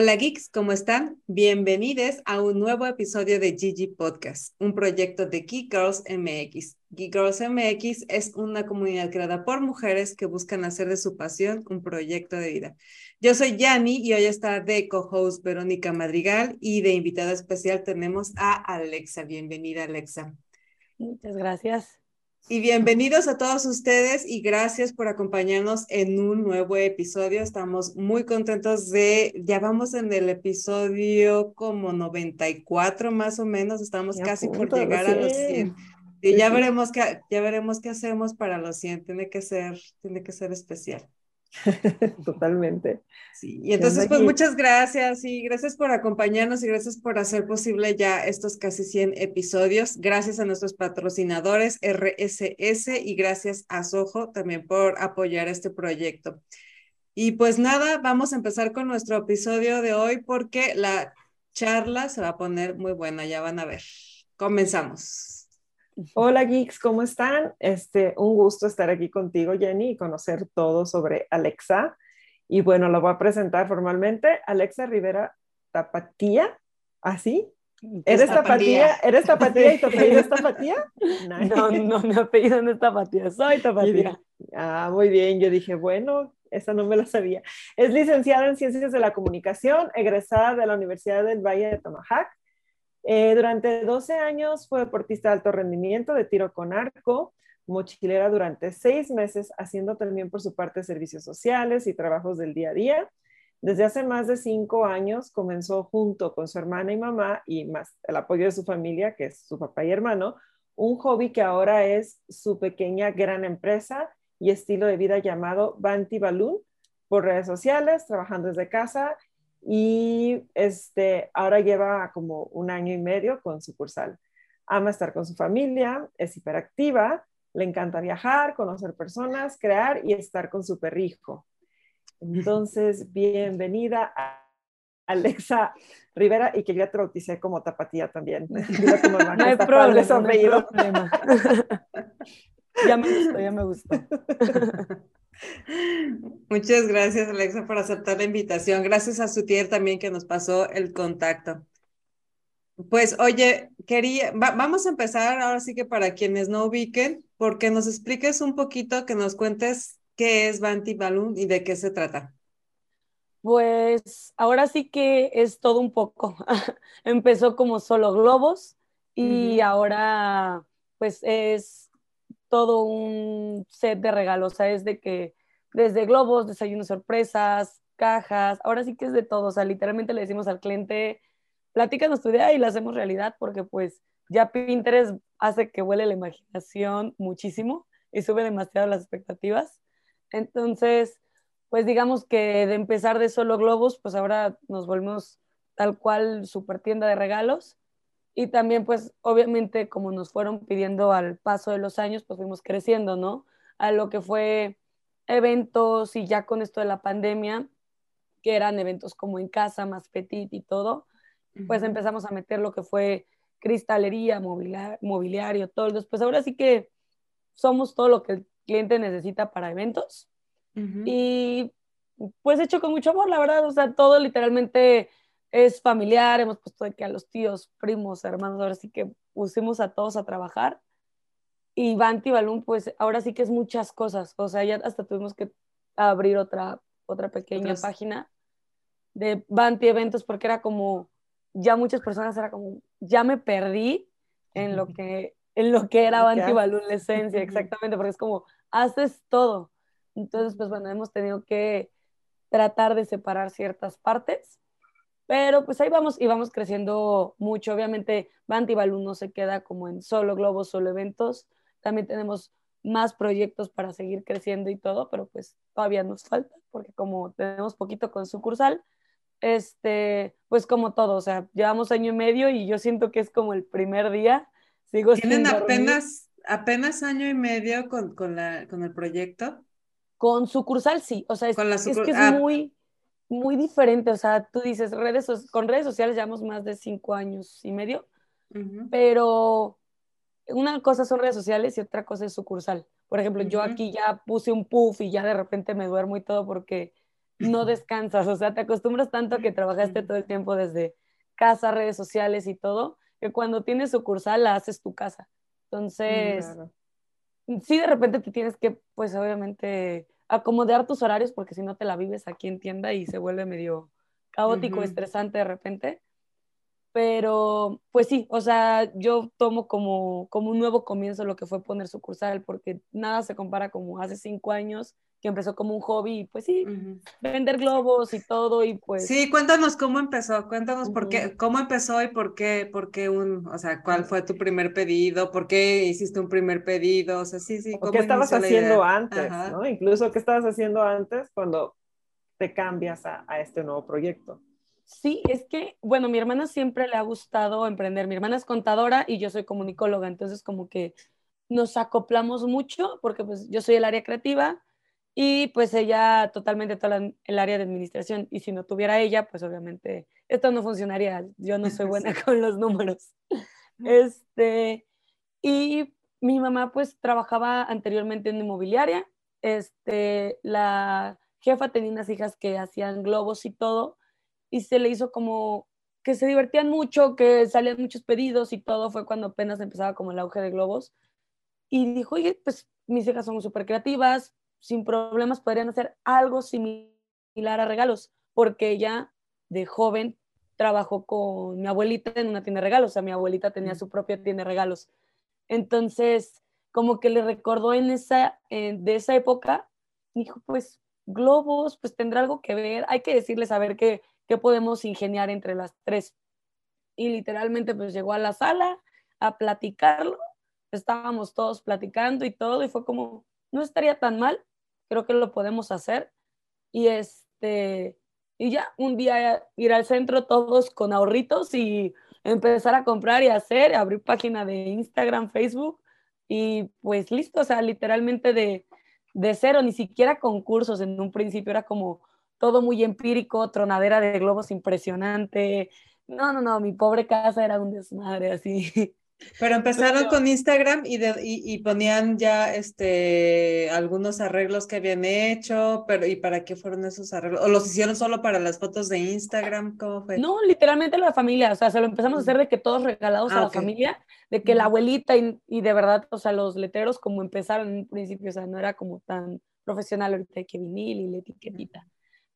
Hola geeks, ¿cómo están? Bienvenidos a un nuevo episodio de Gigi Podcast, un proyecto de Geek Girls MX. Geek Girls MX es una comunidad creada por mujeres que buscan hacer de su pasión un proyecto de vida. Yo soy Yani y hoy está de co-host Verónica Madrigal y de invitada especial tenemos a Alexa. Bienvenida Alexa. Muchas gracias. Y bienvenidos a todos ustedes y gracias por acompañarnos en un nuevo episodio. Estamos muy contentos de, ya vamos en el episodio como 94 más o menos, estamos casi por llegar a los 100. Y ya veremos qué, ya veremos qué hacemos para los 100, tiene que ser, tiene que ser especial. Totalmente. Sí, y entonces pues muchas gracias y gracias por acompañarnos y gracias por hacer posible ya estos casi 100 episodios. Gracias a nuestros patrocinadores RSS y gracias a Soho también por apoyar este proyecto. Y pues nada, vamos a empezar con nuestro episodio de hoy porque la charla se va a poner muy buena, ya van a ver. Comenzamos. Hola geeks, ¿cómo están? Este, un gusto estar aquí contigo, Jenny, y conocer todo sobre Alexa. Y bueno, lo voy a presentar formalmente. Alexa Rivera Tapatía, ¿así? ¿Eres tapatía? ¿Eres tapatía y tu apellido es tapatía? No, no, mi apellido no es tapatía, soy tapatía. Ah, muy bien, yo dije, bueno, esa no me la sabía. Es licenciada en Ciencias de la Comunicación, egresada de la Universidad del Valle de Tomahawk eh, durante 12 años fue deportista de alto rendimiento de tiro con arco, mochilera durante seis meses, haciendo también por su parte servicios sociales y trabajos del día a día. Desde hace más de cinco años comenzó junto con su hermana y mamá y más el apoyo de su familia, que es su papá y hermano, un hobby que ahora es su pequeña gran empresa y estilo de vida llamado Banti Balloon por redes sociales, trabajando desde casa y este, ahora lleva como un año y medio con sucursal. Ama estar con su familia, es hiperactiva, le encanta viajar, conocer personas, crear y estar con su perrijo. Entonces, bienvenida a Alexa Rivera y que yo te bauticé como tapatía también. no hay problema, no hay problema. ya me gustó, ya me gustó. Muchas gracias, Alexa, por aceptar la invitación. Gracias a Sutier también que nos pasó el contacto. Pues, oye, quería, vamos a empezar ahora sí que para quienes no ubiquen, porque nos expliques un poquito, que nos cuentes qué es Banti Balloon y de qué se trata. Pues ahora sí que es todo un poco. Empezó como solo globos y ahora pues es todo un set de regalos, o sea, es de que desde globos, desayunos sorpresas, cajas, ahora sí que es de todo, o sea, literalmente le decimos al cliente, platícanos tu idea y la hacemos realidad porque pues ya Pinterest hace que huele la imaginación muchísimo y sube demasiado las expectativas. Entonces, pues digamos que de empezar de solo globos, pues ahora nos volvemos tal cual super tienda de regalos y también, pues, obviamente, como nos fueron pidiendo al paso de los años, pues fuimos creciendo, ¿no? A lo que fue eventos y ya con esto de la pandemia, que eran eventos como en casa, más petit y todo, pues empezamos a meter lo que fue cristalería, mobiliario, todo. Después ahora sí que somos todo lo que el cliente necesita para eventos. Y pues hecho con mucho amor, la verdad, o sea, todo literalmente es familiar, hemos puesto de que a los tíos, primos, hermanos, ahora sí que pusimos a todos a trabajar. Y Banti Balloon, pues ahora sí que es muchas cosas. O sea, ya hasta tuvimos que abrir otra, otra pequeña página de Banti Eventos porque era como, ya muchas personas era como, ya me perdí en lo que, en lo que era Banti Balloon, la esencia, exactamente, porque es como, haces todo. Entonces, pues bueno, hemos tenido que tratar de separar ciertas partes pero pues ahí vamos y vamos creciendo mucho. Obviamente, Banti Balloon no se queda como en solo globos, solo eventos. También tenemos más proyectos para seguir creciendo y todo, pero pues todavía nos falta, porque como tenemos poquito con sucursal, este, pues como todo, o sea, llevamos año y medio y yo siento que es como el primer día. Sigo ¿Tienen apenas, apenas año y medio con, con, la, con el proyecto? Con sucursal sí, o sea, es, es que es ah. muy muy diferente, o sea, tú dices, redes con redes sociales llevamos más de cinco años y medio, pero una cosa son redes sociales y otra cosa es sucursal. Por ejemplo, yo aquí ya puse un puff y ya de repente me duermo y todo porque no descansas, o sea, te acostumbras tanto a que trabajaste todo el tiempo desde casa, redes sociales y todo, que cuando tienes sucursal la haces tu casa. Entonces, sí, de repente te tienes que, pues obviamente, acomodar tus horarios porque si no te la vives aquí en tienda y se vuelve medio caótico, estresante de repente. Pero, pues sí, o sea, yo tomo como, como un nuevo comienzo lo que fue poner sucursal, porque nada se compara como hace cinco años, que empezó como un hobby, pues sí, vender globos y todo, y pues... Sí, cuéntanos cómo empezó, cuéntanos por qué, cómo empezó y por qué, por qué un, o sea, cuál fue tu primer pedido, por qué hiciste un primer pedido, o sea, sí, sí. ¿Qué estabas haciendo antes, no? Incluso, ¿qué estabas haciendo antes cuando te cambias a, a este nuevo proyecto? Sí, es que, bueno, mi hermana siempre le ha gustado emprender. Mi hermana es contadora y yo soy comunicóloga, entonces como que nos acoplamos mucho porque pues yo soy el área creativa y pues ella totalmente toda el área de administración y si no tuviera ella, pues obviamente esto no funcionaría. Yo no soy buena con los números. Este, y mi mamá pues trabajaba anteriormente en inmobiliaria. Este, la jefa tenía unas hijas que hacían globos y todo y se le hizo como que se divertían mucho, que salían muchos pedidos y todo, fue cuando apenas empezaba como el auge de globos. Y dijo, oye, pues mis hijas son súper creativas, sin problemas podrían hacer algo similar a regalos, porque ella de joven trabajó con mi abuelita en una tienda de regalos, o sea, mi abuelita tenía su propia tienda de regalos. Entonces, como que le recordó en esa, de esa época, dijo, pues globos, pues tendrá algo que ver, hay que decirles a ver qué, qué podemos ingeniar entre las tres. Y literalmente pues llegó a la sala a platicarlo, estábamos todos platicando y todo, y fue como, no estaría tan mal, creo que lo podemos hacer. Y este, y ya, un día ir al centro todos con ahorritos y empezar a comprar y hacer, abrir página de Instagram, Facebook, y pues listo, o sea, literalmente de, de cero, ni siquiera concursos en un principio, era como, todo muy empírico, tronadera de globos impresionante. No, no, no, mi pobre casa era un desmadre así. Pero empezaron con Instagram y, y, ponían ya este algunos arreglos que habían hecho, pero ¿y para qué fueron esos arreglos? ¿O los hicieron solo para las fotos de Instagram? ¿Cómo fue? No, literalmente la familia, o sea, se lo empezamos a hacer de que todos regalados a ah, la familia, de que la abuelita y, y, de verdad, o sea, los letreros como empezaron en un principio, o sea, no era como tan profesional ahorita que vinil y la etiquetita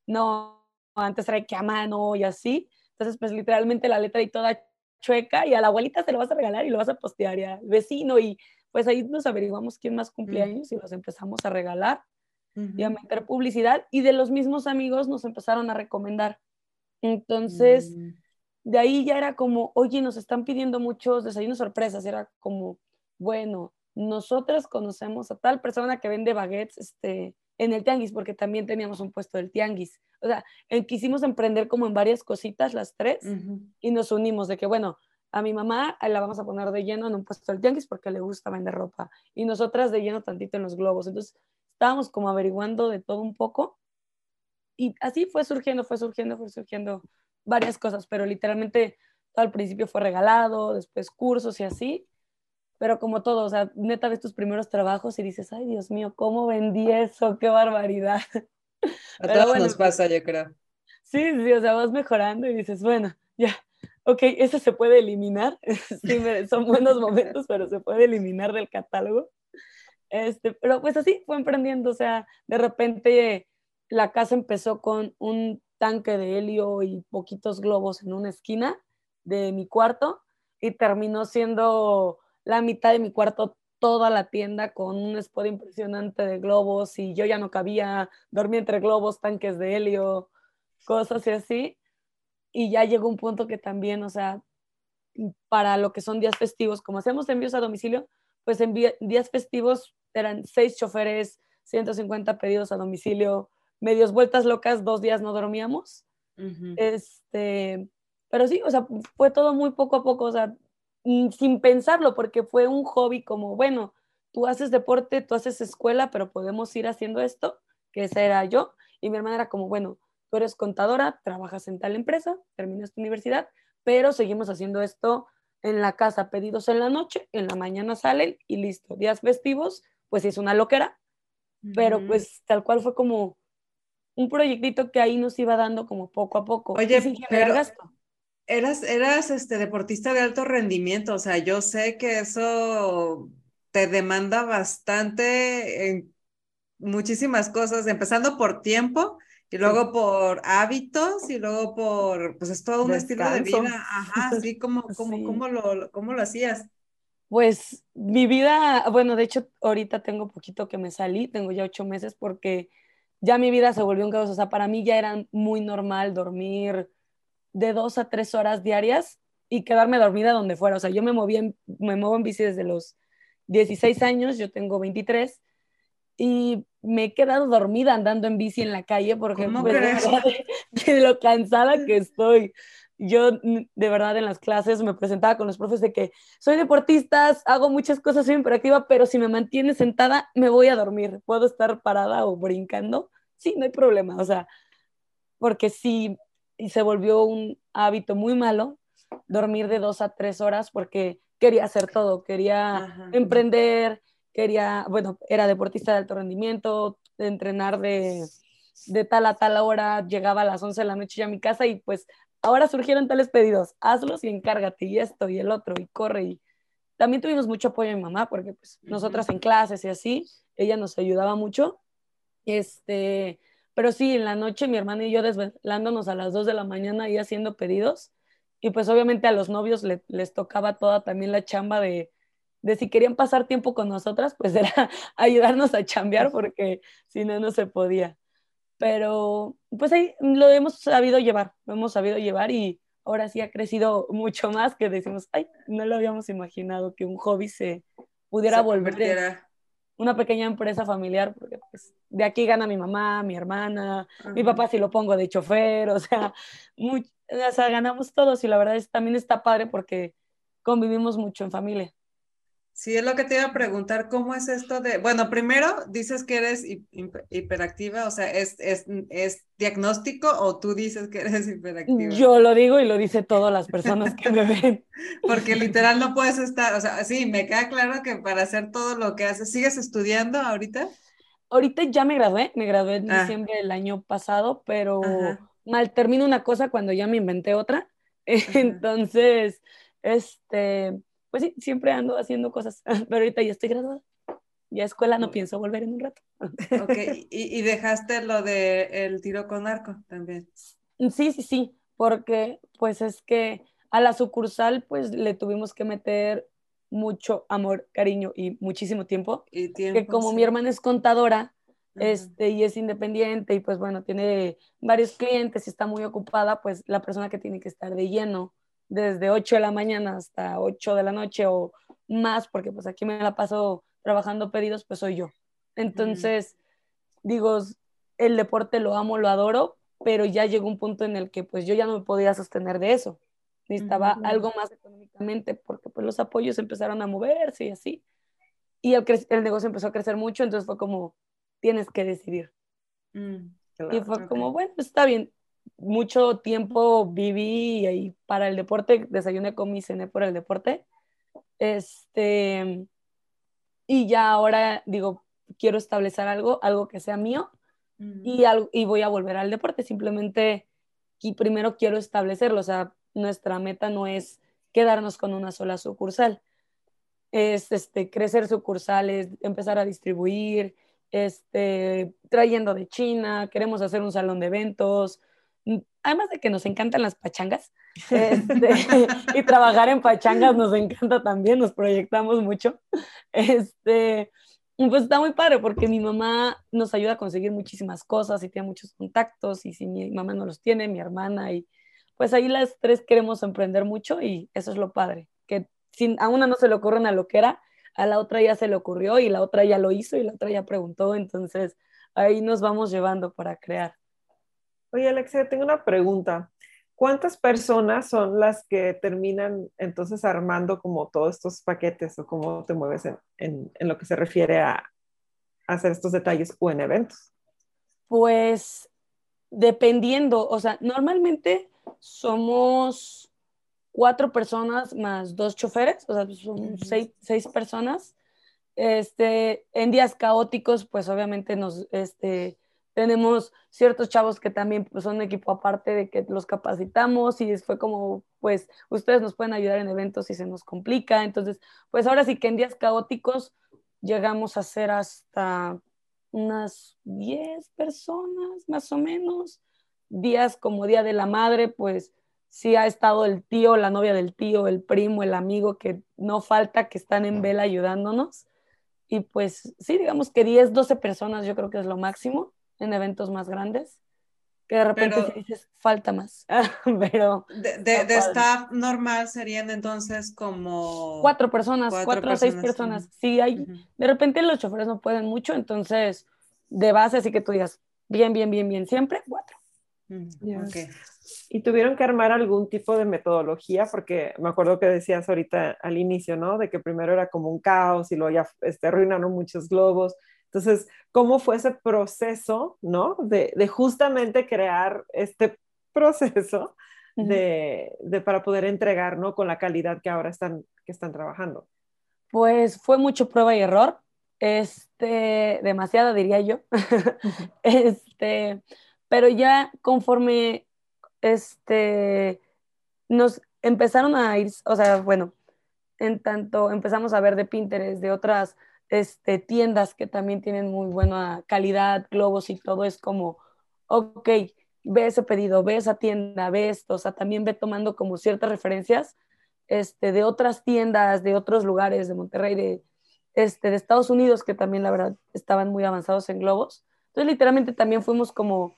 no, antes era que a mano y así. Entonces, pues literalmente la letra y toda chueca y a la abuelita se lo vas a regalar y lo vas a postear y al vecino y pues ahí nos averiguamos quién más cumpleaños y los empezamos a regalar y a meter publicidad y de los mismos amigos nos empezaron a recomendar. Entonces, mm. de ahí ya era como, oye, nos están pidiendo muchos desayunos sorpresas, era como, bueno, nosotras conocemos a tal persona que vende baguettes, este, en el tianguis, porque también teníamos un puesto del tianguis. O sea, quisimos emprender como en varias cositas las tres y nos unimos de que, bueno, a mi mamá la vamos a poner de lleno en un puesto del tianguis porque le gusta vender ropa y nosotras de lleno tantito en los globos. Entonces, estábamos como averiguando de todo un poco y así fue surgiendo, fue surgiendo, fue surgiendo varias cosas, pero literalmente al principio fue regalado, después cursos y así, pero como todo, o sea, neta ves tus primeros trabajos y dices, ay Dios mío, ¿cómo vendí eso? ¡Qué barbaridad! A todos nos pasa, yo creo. Sí, sí, o sea, vas mejorando y dices, bueno, ya, ok, eso se puede eliminar. sí, son buenos momentos, pero se puede eliminar del catálogo. Este, pero pues así fue emprendiendo, o sea, de repente la casa empezó con un tanque de helio y poquitos globos en una esquina de mi cuarto y terminó siendo la mitad de mi cuarto toda la tienda con un spot impresionante de globos y yo ya no cabía, dormía entre globos, tanques de helio, cosas y así. Y ya llegó un punto que también, o sea, para lo que son días festivos, como hacemos envíos a domicilio, pues en días festivos eran seis choferes, 150 pedidos a domicilio, medios vueltas locas, dos días no dormíamos. Este, pero sí, o sea, fue todo muy poco a poco, o sea, sin pensarlo, porque fue un hobby como, bueno, tú haces deporte, tú haces escuela, pero podemos ir haciendo esto, que ese era yo. Y mi hermana era como, bueno, tú eres contadora, trabajas en tal empresa, terminas tu universidad, pero seguimos haciendo esto en la casa, pedidos en la noche, en la mañana salen y listo. Días festivos, pues es una loquera, pero pues tal cual fue como, un proyectito que ahí nos iba dando como poco a poco. Oye, pero Eras, eras este deportista de alto rendimiento, o sea, yo sé que eso te demanda bastante en muchísimas cosas, empezando por tiempo y luego por hábitos y luego por, pues es todo un estilo de vida, ajá, así como, como, ¿cómo, lo, ¿cómo lo hacías? Pues mi vida, bueno, de hecho ahorita tengo poquito que me salí, tengo ya ocho meses porque ya mi vida se volvió un caos, o sea, para mí ya era muy normal dormir de dos a tres horas diarias y quedarme dormida donde fuera, o sea, yo me moví me muevo en bici desde los 16 años, yo tengo 23 y me he quedado dormida andando en bici en la calle porque pues, de, lo cansada que estoy. Yo de verdad en las clases me presentaba con los profes de que soy deportista, hago muchas cosas, soy hiperactiva, pero si me mantiene sentada me voy a dormir. Puedo estar parada o brincando, sí, no hay problema. O sea, porque sí, y se volvió un hábito muy malo dormir de dos a tres horas porque quería hacer todo, quería emprender, quería, bueno, era deportista de alto rendimiento, entrenar de, de tal a tal hora, llegaba a las 11 de la noche ya a mi casa y pues ahora surgieron tales pedidos, hazlos y encárgate y esto y el otro y corre y también tuvimos mucho apoyo de mi mamá porque pues nosotras en clases y así, ella nos ayudaba mucho. Este, pero sí, en la noche mi hermana y yo desvelándonos a las 2 de la mañana y haciendo pedidos y pues obviamente a los novios les tocaba toda también la chamba de, de si querían pasar tiempo con nosotras, pues era ayudarnos a chambear porque si no, no se podía. Pero pues ahí lo hemos sabido llevar, lo hemos sabido llevar y ahora sí ha crecido mucho más que decimos, ay, no lo habíamos imaginado que un hobby se pudiera volver una pequeña empresa familiar, porque pues de aquí gana mi mamá, mi hermana, mi papá si lo pongo de chofer, o sea, muy, o sea, ganamos todos y la verdad es también está padre porque convivimos mucho en familia. Sí, es lo que te iba a preguntar, ¿cómo es esto de, bueno, primero dices que eres hiperactiva, o sea, ¿es, es, es diagnóstico o tú dices que eres hiperactiva? Yo lo digo y lo dice todas las personas que me ven. Porque literal no puedes estar, o sea, sí, me queda claro que para hacer todo lo que haces, ¿sigues estudiando ahorita? Ahorita ya me gradué, me gradué en ah. diciembre del año pasado, pero mal termino una cosa cuando ya me inventé otra. Entonces, este, pues sí, siempre ando haciendo cosas, pero ahorita ya estoy graduada. Ya escuela no pienso volver en un rato. Ok, ¿y, dejaste lo del el tiro con arco también? Sí, sí, sí, porque pues es que a la sucursal pues le tuvimos que meter mucho amor, cariño y muchísimo tiempo. Y tiempo que como mi hermana es contadora, este, y es independiente y pues bueno, tiene varios clientes y está muy ocupada, pues la persona que tiene que estar de lleno desde 8 de la mañana hasta 8 de la noche o más, porque pues aquí me la paso trabajando pedidos, pues soy yo. Entonces, digo, el deporte lo amo, lo adoro, pero ya llegó un punto en el que pues yo ya no me podía sostener de eso. Necesitaba algo más económicamente porque pues los apoyos empezaron a moverse y así. Y el, el negocio empezó a crecer mucho, entonces fue como, tienes que decidir. Mm, y fue como, bueno, está bien. Mucho tiempo viví ahí para el deporte, desayuné con mi cené por el deporte. Este, y ya ahora digo, quiero establecer algo, algo que sea mío y, y voy a volver al deporte. Simplemente, y primero quiero establecerlo. O sea, nuestra meta no es quedarnos con una sola sucursal. Es este, crecer sucursales, empezar a distribuir, este, trayendo de China, queremos hacer un salón de eventos, además de que nos encantan las pachangas, este, y trabajar en pachangas nos encanta también, nos proyectamos mucho, este, pues está muy padre porque mi mamá nos ayuda a conseguir muchísimas cosas y tiene muchos contactos y si mi mamá no los tiene, mi hermana y pues ahí las tres queremos emprender mucho y eso es lo padre, que sin, a una no se le ocurre una loquera, a la otra ya se le ocurrió y la otra ya lo hizo y la otra ya preguntó, entonces ahí nos vamos llevando para crear. Oye, Alexia, tengo una pregunta. ¿Cuántas personas son las que terminan entonces armando como todos estos paquetes o cómo te mueves en, lo que se refiere a hacer estos detalles o en eventos? Pues dependiendo, o sea, normalmente somos cuatro personas más dos choferes, o sea, son seis, personas. Este, en días caóticos, pues obviamente nos, este, tenemos ciertos chavos que también pues, son un equipo aparte de que los capacitamos y fue como, pues, ustedes nos pueden ayudar en eventos si se nos complica. Entonces, pues ahora sí que en días caóticos llegamos a ser hasta unas 10 personas, más o menos. Días como Día de la Madre, pues sí ha estado el tío, la novia del tío, el primo, el amigo, que no falta, que están en vela ayudándonos. Y pues sí, digamos que 10, 12 personas yo creo que es lo máximo en eventos más grandes, que de repente dices, falta más. Pero... De, staff normal serían entonces como... Cuatro personas, cuatro, o seis personas. Sí, hay, de repente los choferes no pueden mucho, entonces de base, así que tú digas, bien, bien, bien, bien, siempre, cuatro. ¿Y tuvieron que armar algún tipo de metodología? Porque me acuerdo que decías ahorita al inicio, ¿no? De que primero era como un caos y luego ya este, arruinaron muchos globos. Entonces, ¿cómo fue ese proceso, ¿no? De, justamente crear este proceso de, para poder entregar, ¿no? Con la calidad que ahora están, que están trabajando. Pues fue mucho prueba y error, este, demasiada diría yo. este, pero ya conforme este, nos empezaron a ir, o sea, bueno, en tanto empezamos a ver de Pinterest, de otras este, tiendas que también tienen muy buena calidad, globos y todo, es como, ok, ve ese pedido, ve esa tienda, ve esto, o sea, también ve tomando como ciertas referencias este, de otras tiendas, de otros lugares, de Monterrey, de, este, de Estados Unidos, que también la verdad estaban muy avanzados en globos. Entonces, literalmente también fuimos como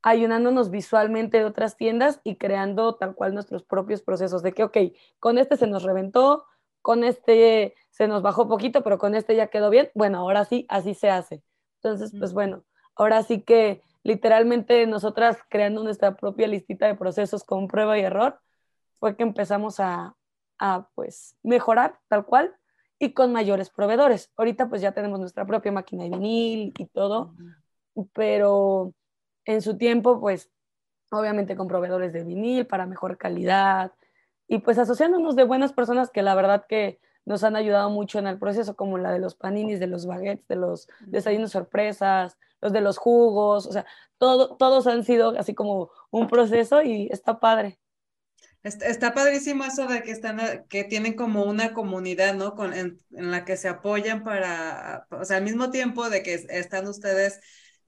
ayudándonos visualmente de otras tiendas y creando tal cual nuestros propios procesos de que, ok, con este se nos reventó, con este se nos bajó poquito, pero con este ya quedó bien. Bueno, ahora sí, así se hace. Entonces, pues bueno, ahora sí que literalmente nosotras creando nuestra propia listita de procesos con prueba y error, fue que empezamos a, a pues mejorar tal cual y con mayores proveedores. Ahorita pues ya tenemos nuestra propia máquina de vinil y todo, pero en su tiempo pues obviamente con proveedores de vinil para mejor calidad, y pues asociándonos de buenas personas que la verdad que nos han ayudado mucho en el proceso, como la de los paninis, de los baguettes, de los desayunos sorpresas, los de los jugos, o sea, todo, todos han sido así como un proceso y está padre. Está, padrísimo eso de que están, que tienen como una comunidad, ¿no? Con, en, en, la que se apoyan para, o sea, al mismo tiempo de que están ustedes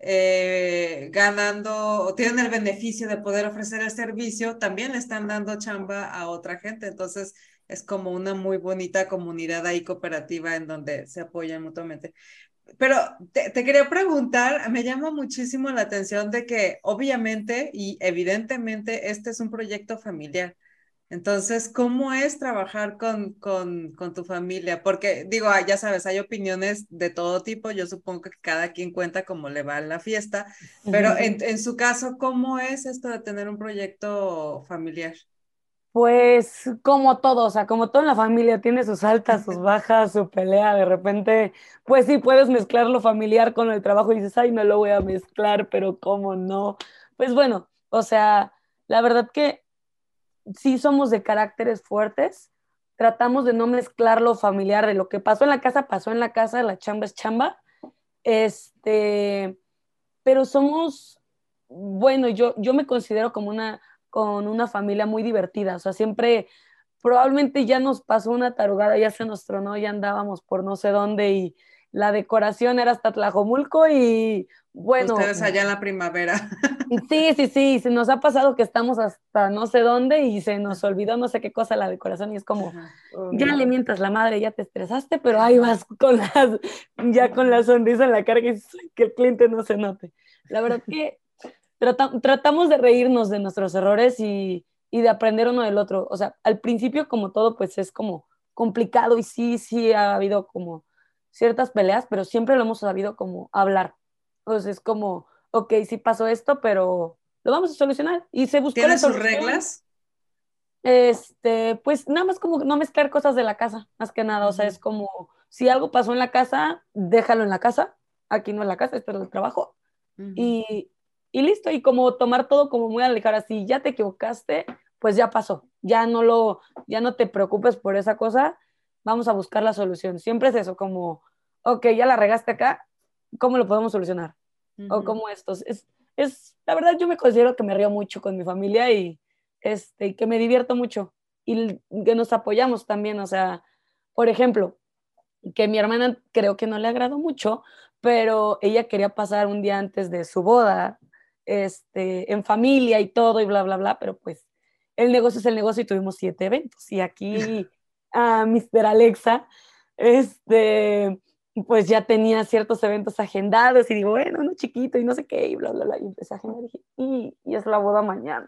eh, ganando o tienen el beneficio de poder ofrecer el servicio, también le están dando chamba a otra gente. Entonces, es como una muy bonita comunidad ahí cooperativa en donde se apoyan mutuamente. Pero te, te, quería preguntar, me llama muchísimo la atención de que obviamente y evidentemente este es un proyecto familiar. Entonces, ¿cómo es trabajar con, con, con, tu familia? Porque digo, ah, ya sabes, hay opiniones de todo tipo, yo supongo que cada quien cuenta cómo le va en la fiesta, pero en, en su caso, ¿cómo es esto de tener un proyecto familiar? Pues como todo, o sea, como todo en la familia, tiene sus altas, sus bajas, su pelea, de repente, pues sí, puedes mezclar lo familiar con el trabajo y dices, ay, no lo voy a mezclar, pero ¿cómo no? Pues bueno, o sea, la verdad que sí somos de caracteres fuertes, tratamos de no mezclar lo familiar, de lo que pasó en la casa, pasó en la casa, la chamba es chamba, este, pero somos, bueno, yo, yo me considero como una, con una familia muy divertida, o sea, siempre, probablemente ya nos pasó una tarugada, ya se nos tronó, ya andábamos por no sé dónde y la decoración era hasta Tlajomulco y bueno. Ustedes allá en la primavera. Sí, sí, sí, se nos ha pasado que estamos hasta no sé dónde y se nos olvidó no sé qué cosa la decoración y es como, ya le mientas la madre, ya te estresaste, pero ahí vas con las, ya con la sonrisa en la cara que, que el cliente no se note. La verdad que tratamos de reírnos de nuestros errores y, y de aprender uno del otro. O sea, al principio como todo pues es como complicado y sí, sí ha habido como ciertas peleas, pero siempre lo hemos sabido como hablar. Entonces es como, ok, sí pasó esto, pero lo vamos a solucionar. Y se buscó ¿Tiene sus reglas? Este, pues nada más como no mezclar cosas de la casa, más que nada. O sea, es como, si algo pasó en la casa, déjalo en la casa. Aquí no en la casa, esto es el trabajo. y, y, listo. Y como tomar todo como muy alejada. Si ya te equivocaste, pues ya pasó. Ya no lo, ya no te preocupes por esa cosa vamos a buscar la solución. Siempre es eso, como, ok, ya la regaste acá, ¿cómo lo podemos solucionar? o como estos. Es, es, la verdad yo me considero que me río mucho con mi familia y este, que me divierto mucho y que nos apoyamos también, o sea, por ejemplo, que mi hermana creo que no le agradó mucho, pero ella quería pasar un día antes de su boda, este, en familia y todo y bla, bla, bla, pero pues el negocio es el negocio y tuvimos siete eventos y aquí a Mr. Alexa, este, pues ya tenía ciertos eventos agendados y digo, bueno, uno chiquito y no sé qué, y bla, bla, bla, y empecé a agendar y, y es la boda mañana.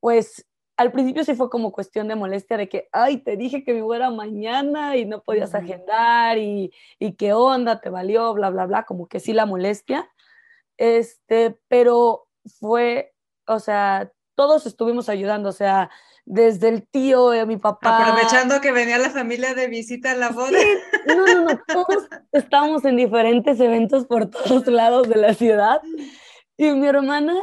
Pues al principio sí fue como cuestión de molestia de que, ay, te dije que mi boda era mañana y no podías agendar y, y qué onda, te valió, bla, bla, bla, como que sí la molestia. Este, pero fue, o sea, todos estuvimos ayudando, o sea, desde el tío, de mi papá. Aprovechando que venía la familia de visita a la boda. no, no, no, todos estábamos en diferentes eventos por todos lados de la ciudad. Y mi hermana,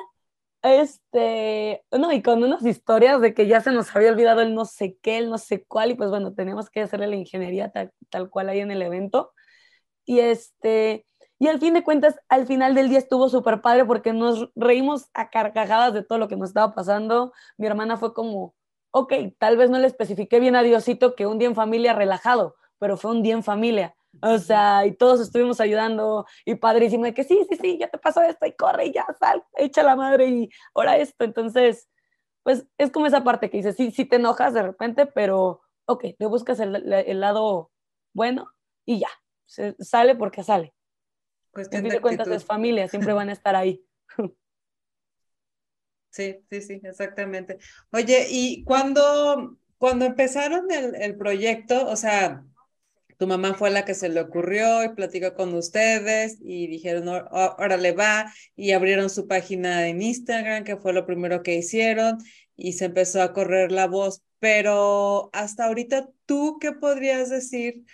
este, no, y con unas historias de que ya se nos había olvidado el no sé qué, el no sé cuál, y pues bueno, teníamos que hacerle la ingeniería tal, tal cual ahí en el evento. Y este, y al fin de cuentas, al final del día estuvo súper padre porque nos reímos a carcajadas de todo lo que nos estaba pasando. Mi hermana fue como, ok, tal vez no le especifiqué bien a Diosito que un día en familia relajado, pero fue un día en familia. O sea, y todos estuvimos ayudando y padrísimo de que sí, sí, sí, ya te pasó esto y corre y ya sal, echa la madre y ahora esto. Entonces, pues es como esa parte que dices, sí, sí te enojas de repente, pero ok, le buscas el, el lado bueno y ya, se, sale porque sale. En fin de cuentas es familia, siempre van a estar ahí. Sí, sí, sí, exactamente. Oye, y cuando, cuando empezaron el, el proyecto, o sea, tu mamá fue la que se le ocurrió y platicó con ustedes y dijeron, ahora le va y abrieron su página en Instagram, que fue lo primero que hicieron y se empezó a correr la voz. Pero hasta ahorita, ¿tú qué podrías decir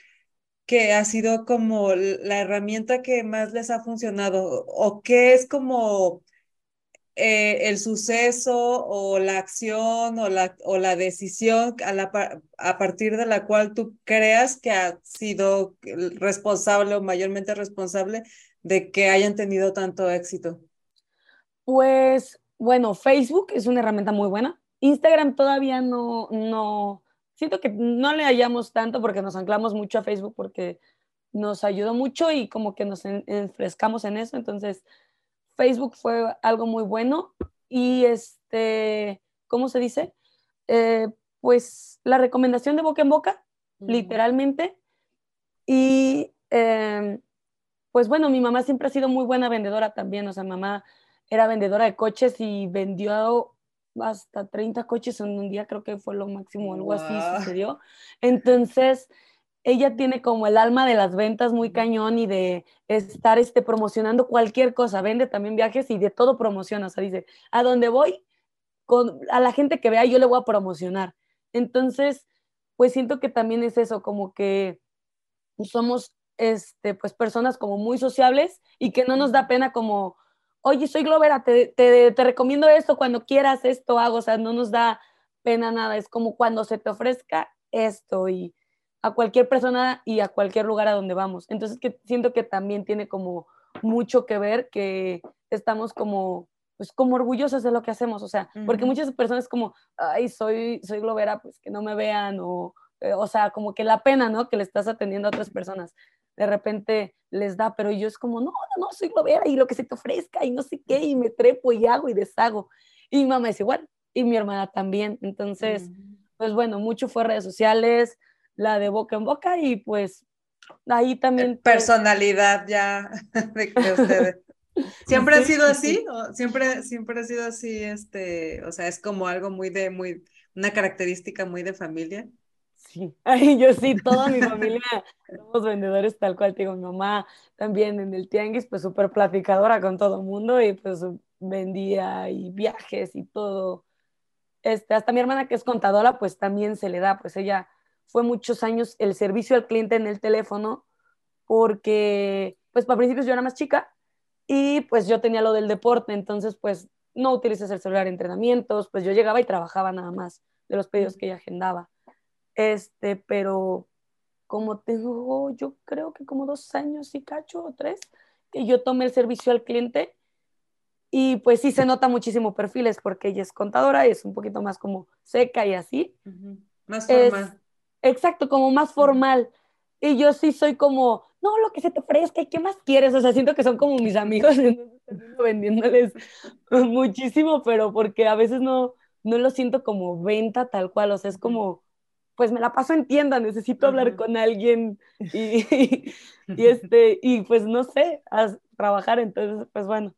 que ha sido como la herramienta que más les ha funcionado o qué es como eh, el suceso o la acción o la, o la decisión a, la, a partir de la cual tú creas que ha sido responsable o mayormente responsable de que hayan tenido tanto éxito? Pues bueno, Facebook es una herramienta muy buena. Instagram todavía no, no, siento que no le hallamos tanto porque nos anclamos mucho a Facebook porque nos ayudó mucho y como que nos enfrescamos en eso. Entonces, Facebook fue algo muy bueno y este, ¿cómo se dice? Eh, pues la recomendación de boca en boca, literalmente. Y em, pues bueno, mi mamá siempre ha sido muy buena vendedora también, o sea, mamá era vendedora de coches y vendió hasta 30 coches en un día, creo que fue lo máximo, algo así sucedió. Entonces, ella tiene como el alma de las ventas muy cañón y de estar este, promocionando cualquier cosa, vende también viajes y de todo promociona, o sea, dice, a donde voy, con, a la gente que vea, yo le voy a promocionar. Entonces, pues siento que también es eso, como que somos este, pues personas como muy sociables y que no nos da pena como oye, soy Glovera, te, te, te, recomiendo esto, cuando quieras esto hago, o sea, no nos da pena nada, es como cuando se te ofrezca esto y a cualquier persona y a cualquier lugar a donde vamos. Entonces, que siento que también tiene como mucho que ver que estamos como pues como orgullosas de lo que hacemos, o sea, porque muchas personas como, ay, soy, soy globera, pues que no me vean, o, eh, o sea, como que la pena, ¿no? Que le estás atendiendo a otras personas de repente les da, pero yo es como, no, no, no, soy globera y lo que se te ofrezca y no sé qué, y me trepo y hago y deshago. Y mi mamá es igual, y mi hermana también. Entonces, mm. pues bueno, mucho fue redes sociales, la de boca en boca y pues ahí también... Personalidad ya de, ustedes. ¿Siempre ha sido así? ¿O siempre, siempre ha sido así, este, o sea, es como algo muy de, muy, una característica muy de familia? Sí, Ay, yo sí, toda mi familia somos vendedores tal cual, digo, mi mamá también en el tianguis, pues súper platicadora con todo el mundo y pues vendía y viajes y todo. Este, hasta mi hermana que es contadora, pues también se le da, pues ella fue muchos años el servicio al cliente en el teléfono porque, pues para principios yo era más chica y pues yo tenía lo del deporte, entonces pues no utilicé el celular en entrenamientos, pues yo llegaba y trabajaba nada más de los pedidos que ella agendaba. Este, pero como tengo, yo creo que como dos años y cacho o tres, que yo tomé el servicio al cliente y pues sí se nota muchísimo perfiles porque ella es contadora y es un poquito más como seca y así. Más formal. Exacto, como más formal. Y yo sí soy como, no, lo que se te ofrezca, ¿qué más quieres? O sea, siento que son como mis amigos, vendiéndoles muchísimo, pero porque a veces no, no lo siento como venta tal cual, o sea, es como, pues me la paso en tienda, necesito hablar con alguien y, y, este, y pues no sé, a trabajar, entonces, pues bueno,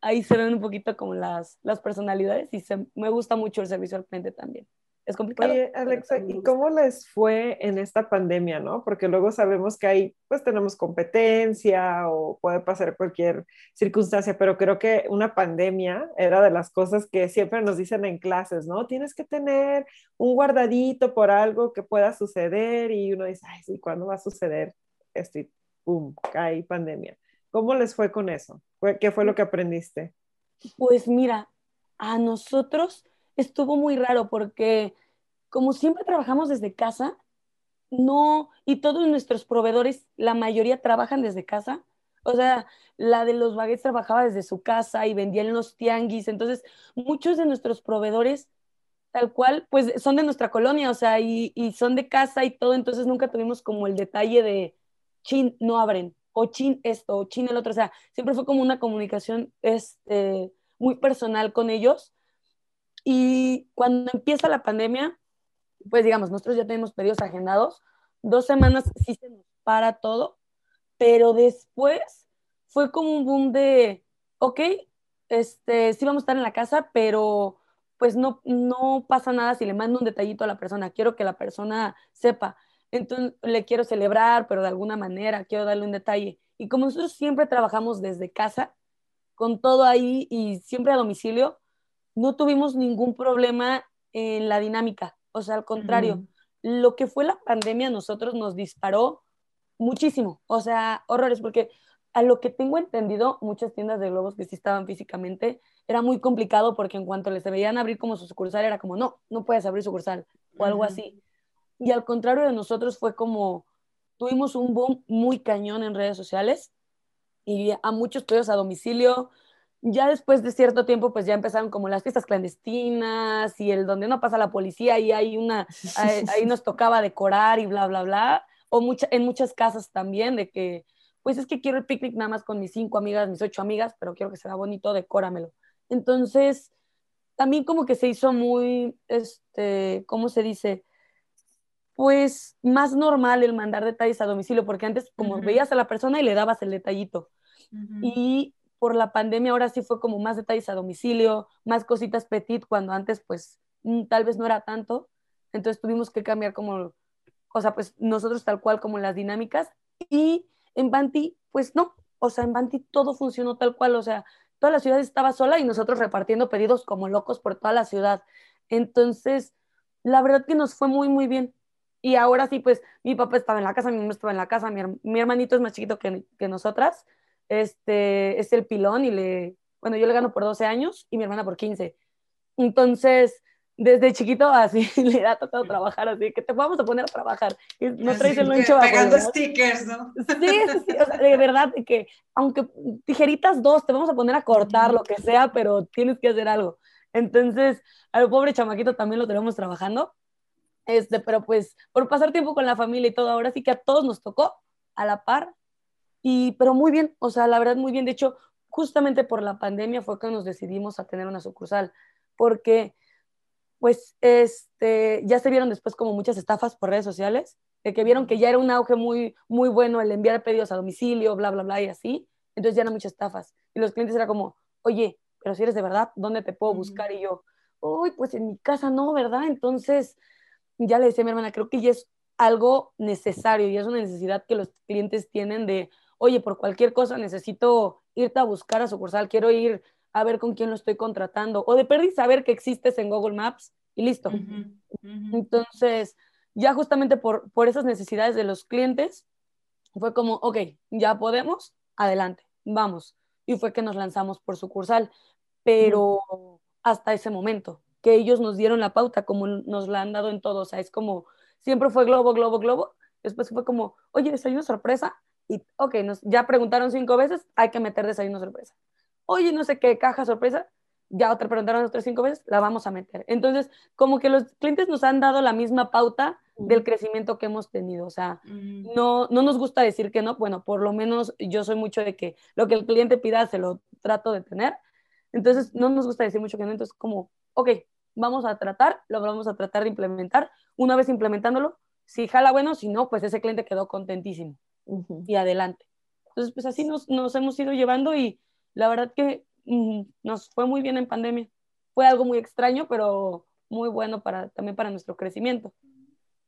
ahí se ven un poquito como las, las personalidades y se, me gusta mucho el servicio al cliente también es complicado. Oye, Alexa, ¿y cómo les fue en esta pandemia, no? Porque luego sabemos que hay, pues tenemos competencia o puede pasar cualquier circunstancia, pero creo que una pandemia era de las cosas que siempre nos dicen en clases, ¿no? Tienes que tener un guardadito por algo que pueda suceder y uno dice, ay, sí, ¿cuándo va a suceder esto? Y pum, cae pandemia. ¿Cómo les fue con eso? ¿Qué fue lo que aprendiste? Pues mira, a nosotros estuvo muy raro porque como siempre trabajamos desde casa, no, y todos nuestros proveedores, la mayoría trabajan desde casa. O sea, la de los baguettes trabajaba desde su casa y vendía en los tianguis. Entonces, muchos de nuestros proveedores, tal cual, pues son de nuestra colonia, o sea, y, y son de casa y todo. Entonces, nunca tuvimos como el detalle de chin, no abren, o chin esto, o chin el otro. O sea, siempre fue como una comunicación este, muy personal con ellos y cuando empieza la pandemia, pues digamos, nosotros ya tenemos pedidos agendados, dos semanas sí se nos para todo, pero después fue como un boom de, ok, este, sí vamos a estar en la casa, pero pues no, no pasa nada si le mando un detallito a la persona, quiero que la persona sepa, entonces le quiero celebrar, pero de alguna manera quiero darle un detalle. Y como nosotros siempre trabajamos desde casa, con todo ahí y siempre a domicilio, no tuvimos ningún problema en la dinámica. O sea, al contrario, lo que fue la pandemia a nosotros nos disparó muchísimo. O sea, horrores, porque a lo que tengo entendido, muchas tiendas de globos que sí estaban físicamente, era muy complicado porque en cuanto les veían abrir como su sucursal, era como, no, no puedes abrir sucursal o algo así. Y al contrario de nosotros fue como, tuvimos un boom muy cañón en redes sociales y a muchos pedidos a domicilio, ya después de cierto tiempo, pues ya empezaron como las fiestas clandestinas y el donde no pasa la policía y hay una, ahí, nos tocaba decorar y bla, bla, bla. O mucha, en muchas casas también de que, pues es que quiero el picnic nada más con mis cinco amigas, mis ocho amigas, pero quiero que sea bonito, decóramelo. Entonces, también como que se hizo muy, este, ¿cómo se dice? Pues más normal el mandar detalles a domicilio, porque antes como veías a la persona y le dabas el detallito. Y por la pandemia ahora sí fue como más detalles a domicilio, más cositas petit, cuando antes pues mm, tal vez no era tanto. Entonces tuvimos que cambiar como, o sea, pues nosotros tal cual como las dinámicas. Y en Banti, pues no, o sea, en Banti todo funcionó tal cual, o sea, toda la ciudad estaba sola y nosotros repartiendo pedidos como locos por toda la ciudad. Entonces, la verdad que nos fue muy, muy bien. Y ahora sí, pues mi papá estaba en la casa, mi mamá estaba en la casa, mi, mi hermanito es más chiquito que, que nosotras este, es el pilón y le, bueno, yo le gano por 12 años y mi hermana por 15. Entonces, desde chiquito así le ha tocado trabajar, así que te vamos a poner a trabajar. No traes el loncho Pegando stickers, ¿no? Sí, sí, o sea, de verdad, que aunque tijeritas dos, te vamos a poner a cortar lo que sea, pero tienes que hacer algo. Entonces, al pobre chamaquito también lo tenemos trabajando. Este, pero pues por pasar tiempo con la familia y todo, ahora sí que a todos nos tocó a la par y, pero muy bien, o sea, la verdad muy bien. De hecho, justamente por la pandemia fue que nos decidimos a tener una sucursal, porque pues este, ya se vieron después como muchas estafas por redes sociales, de que vieron que ya era un auge muy, muy bueno el enviar pedidos a domicilio, bla, bla, bla, y así. Entonces ya eran muchas estafas. Y los clientes era como, oye, pero si eres de verdad, ¿dónde te puedo buscar? Y yo, uy, pues en mi casa no, ¿verdad? Entonces ya le decía a mi hermana, creo que ya es algo necesario y es una necesidad que los clientes tienen de, oye, por cualquier cosa necesito irte a buscar a sucursal, quiero ir a ver con quién lo estoy contratando, o de perder saber que existes en Google Maps y listo. Entonces, ya justamente por, por esas necesidades de los clientes, fue como, ok, ya podemos, adelante, vamos. Y fue que nos lanzamos por sucursal, pero hasta ese momento, que ellos nos dieron la pauta como nos la han dado en todo, o sea, es como, siempre fue globo, globo, globo, después fue como, oye, desayuno sorpresa, y, ok, nos, ya preguntaron cinco veces, hay que meter desayuno sorpresa. Oye, no sé qué, caja sorpresa, ya otra preguntaron otras cinco veces, la vamos a meter. Entonces, como que los clientes nos han dado la misma pauta del crecimiento que hemos tenido. O sea, no, no nos gusta decir que no. Bueno, por lo menos yo soy mucho de que lo que el cliente pida se lo trato de tener. Entonces, no nos gusta decir mucho que no. Entonces, como, ok, vamos a tratar, lo vamos a tratar de implementar. Una vez implementándolo, si jala bueno, si no, pues ese cliente quedó contentísimo. Y adelante. Entonces, pues así nos, nos hemos ido llevando y la verdad que mm, nos fue muy bien en pandemia. Fue algo muy extraño, pero muy bueno para, también para nuestro crecimiento.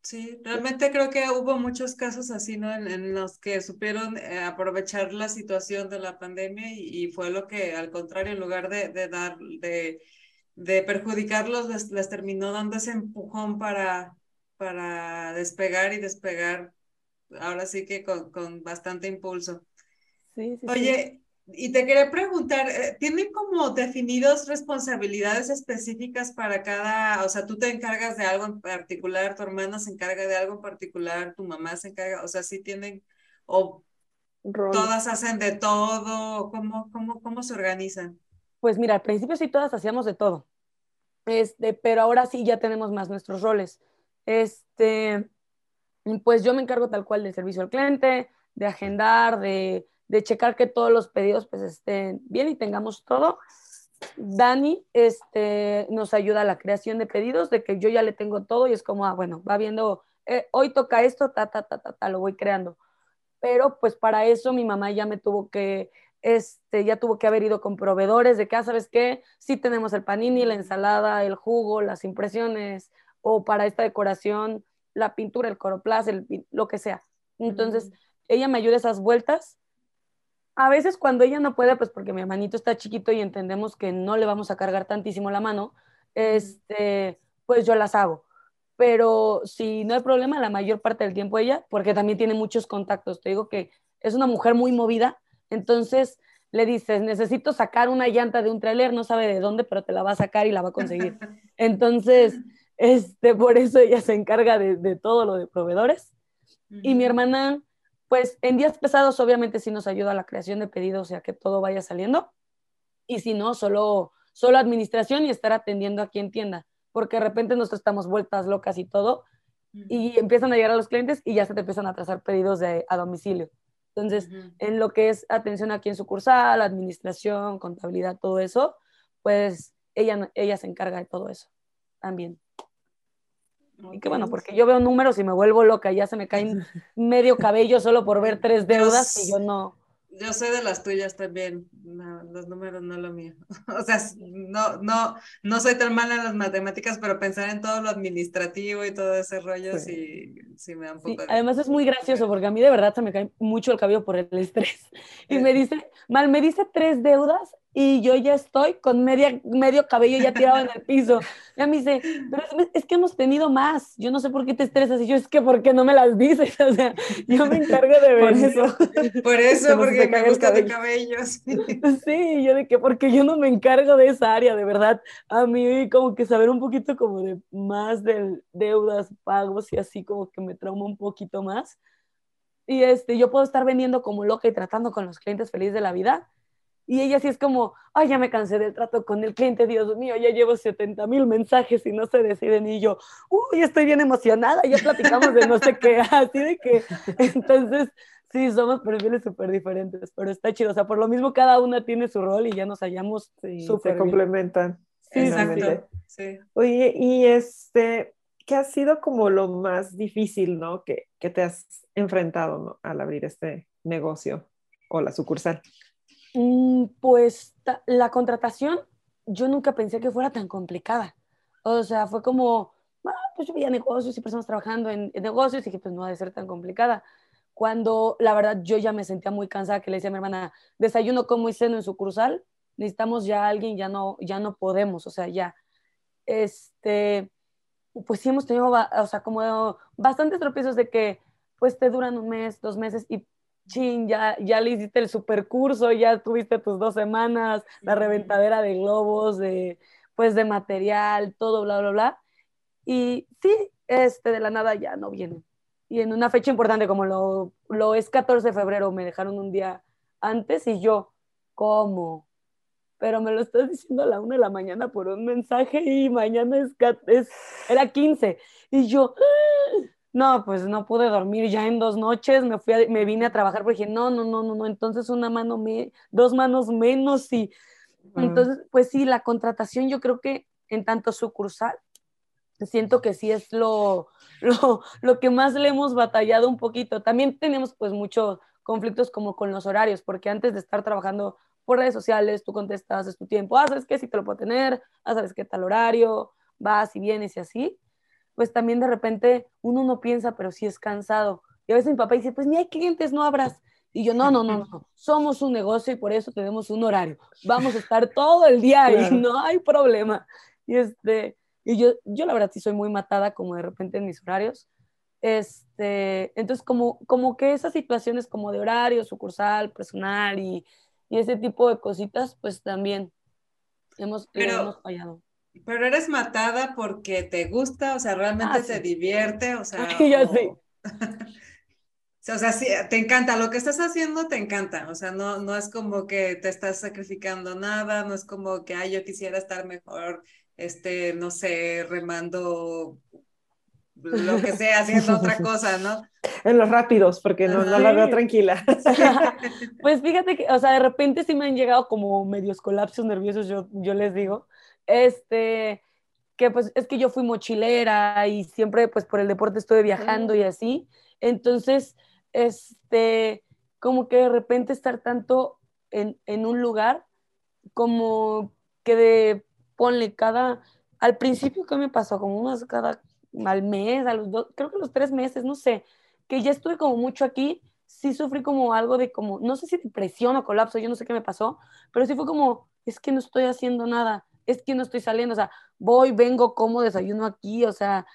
Sí, realmente creo que hubo muchos casos así, ¿no? En, los que supieron eh, aprovechar la situación de la pandemia y, fue lo que, al contrario, en lugar de, de dar, de, de perjudicarlos, les, terminó dando ese empujón para, para despegar y despegar, ahora sí que con, con bastante impulso. Sí, sí, Oye, y te quería preguntar, eh, ¿tienen como definidos responsabilidades específicas para cada, o sea, tú te encargas de algo en particular, tu hermana se encarga de algo en particular, tu mamá se encarga, o sea, sí tienen, o todas hacen de todo, ¿cómo, cómo, cómo se organizan? Pues mira, al principio sí todas hacíamos de todo, este, pero ahora sí ya tenemos más nuestros roles. Este, pues yo me encargo tal cual del servicio al cliente, de agendar, de de checar que todos los pedidos pues estén bien y tengamos todo. Dani este, nos ayuda a la creación de pedidos, de que yo ya le tengo todo y es como, ah, bueno, va viendo, eh, hoy toca esto, ta, ta, ta, ta, ta, lo voy creando. Pero pues para eso mi mamá ya me tuvo que, este, ya tuvo que haber ido con proveedores de que, ah, ¿sabes qué? Sí tenemos el panini, la ensalada, el jugo, las impresiones, o para esta decoración, la pintura, el coroplast, el, lo que sea. Entonces, ella me ayuda esas vueltas a veces cuando ella no puede, pues porque mi hermanito está chiquito y entendemos que no le vamos a cargar tantísimo la mano, este, pues yo las hago. Pero si no hay problema, la mayor parte del tiempo ella, porque también tiene muchos contactos. Te digo que es una mujer muy movida, entonces le dices, necesito sacar una llanta de un trailer, no sabe de dónde, pero te la va a sacar y la va a conseguir. Entonces, este, por eso ella se encarga de, de todo lo de proveedores. Y mi hermana, pues en días pesados obviamente sí nos ayuda a la creación de pedidos y a que todo vaya saliendo. Y si no, solo, solo administración y estar atendiendo aquí en tienda, porque de repente nos estamos vueltas locas y todo, y empiezan a llegar a los clientes y ya se te empiezan a trazar pedidos de, a domicilio. Entonces, en lo que es atención aquí en sucursal, administración, contabilidad, todo eso, pues ella, ella se encarga de todo eso también. Y qué bueno, porque yo veo números y me vuelvo loca, ya se me caen medio cabello solo por ver tres deudas y yo no. Yo sé de las tuyas también, los números no lo mío. O sea, no, no, no soy tan mala en las matemáticas, pero pensar en todo lo administrativo y todo ese rollo sí, sí, me da un poco. Además es muy gracioso porque a mí de verdad se me cae mucho el cabello por el estrés. Y me dice, mal, me dice tres deudas y yo ya estoy con media, medio cabello ya tirado en el piso. Ya me dice, pero es, que hemos tenido más, yo no sé por qué te estresas. Y yo, es que ¿por qué no me las dices? O sea, yo me encargo de ver eso. Por eso, porque me gusta de cabellos. Sí, yo de que, porque yo no me encargo de esa área, de verdad. A mí como que saber un poquito como de más de deudas, pagos y así como que me trauma un poquito más. Y este, yo puedo estar vendiendo como loca y tratando con los clientes feliz de la vida y ella sí es como, ay, ya me cansé del trato con el cliente, Dios mío, ya llevo 70 mil mensajes y no se deciden. Y yo, uy, estoy bien emocionada, ya platicamos de no sé qué, así de que, entonces, sí, somos perfiles súper diferentes, pero está chido. O sea, por lo mismo cada una tiene su rol y ya nos hallamos sí, Se complementan. Sí, Exacto. Sí. Oye, y este, ¿qué ha sido como lo más difícil, ¿no? Que, que te has enfrentado ¿no? al abrir este negocio o la sucursal. Mm, pues la contratación, yo nunca pensé que fuera tan complicada. O sea, fue como, ah, pues yo veía negocios y personas trabajando en, negocios y dije, pues no ha de ser tan complicada. Cuando la verdad yo ya me sentía muy cansada, que le decía a mi hermana, desayuno como y ceno en sucursal, necesitamos ya alguien, ya no, ya no podemos, o sea, ya. Este, pues sí hemos tenido, o sea, como bastantes tropiezos de que pues te duran un mes, dos meses y chin, ya, ya le hiciste el supercurso, ya tuviste tus dos semanas, la reventadera de globos, de, pues de material, todo, bla, bla, bla. Y sí, este, de la nada ya no viene. y en una fecha importante como lo, lo es 14 de febrero, me dejaron un día antes y yo, ¿cómo? Pero me lo estás diciendo a la una de la mañana por un mensaje y mañana es, es era 15. Y yo, ah". No, pues no pude dormir ya en dos noches, me, fui me vine a trabajar porque dije, no, no, no, no, no, entonces una mano, me, dos manos menos y entonces, pues sí, la contratación yo creo que en tanto sucursal, siento que sí es lo, lo, lo que más le hemos batallado un poquito. También tenemos pues muchos conflictos como con los horarios, porque antes de estar trabajando por redes sociales, tú contestas, es tu tiempo, ah, ¿sabes qué? Si te lo puedo tener, ah, ¿sabes qué tal horario? Vas y vienes y así. Pues también de repente uno no piensa, pero sí es cansado. Y a veces mi papá dice, pues ni hay clientes, no abras. Y yo, no, no, no, no, somos un negocio y por eso tenemos un horario. Vamos a estar todo el día ahí, no hay problema. Y, este, y yo, yo la verdad sí soy muy matada como de repente en mis horarios. Este, entonces, como, como que esas situaciones como de horario, sucursal, personal y, y ese tipo de cositas, pues también hemos, hemos fallado. Pero eres matada porque te gusta, o sea, realmente ah, te divierte, o sea. yo sí. O sea, sí, te encanta, lo que estás haciendo te encanta, o sea, no, no es como que te estás sacrificando nada, no es como que, ay, yo quisiera estar mejor, este, no sé, remando lo que sea, haciendo otra cosa, ¿no? En los rápidos, porque no, no la veo tranquila. pues fíjate que, o sea, de repente sí me han llegado como medios colapsos nerviosos, yo, yo les digo, este, que pues es que yo fui mochilera y siempre pues por el deporte estuve viajando y así, entonces este, como que de repente estar tanto en, en un lugar, como que de, ponle cada, al principio, ¿qué me pasó? Como unos cada, al mes, a los dos, creo que los tres meses, no sé, que ya estuve como mucho aquí, sí sufrí como algo de como, no sé si depresión o colapso, yo no sé qué me pasó, pero sí fue como, es que no estoy haciendo nada, es que no estoy saliendo, o sea, voy, vengo, como desayuno aquí, o sea,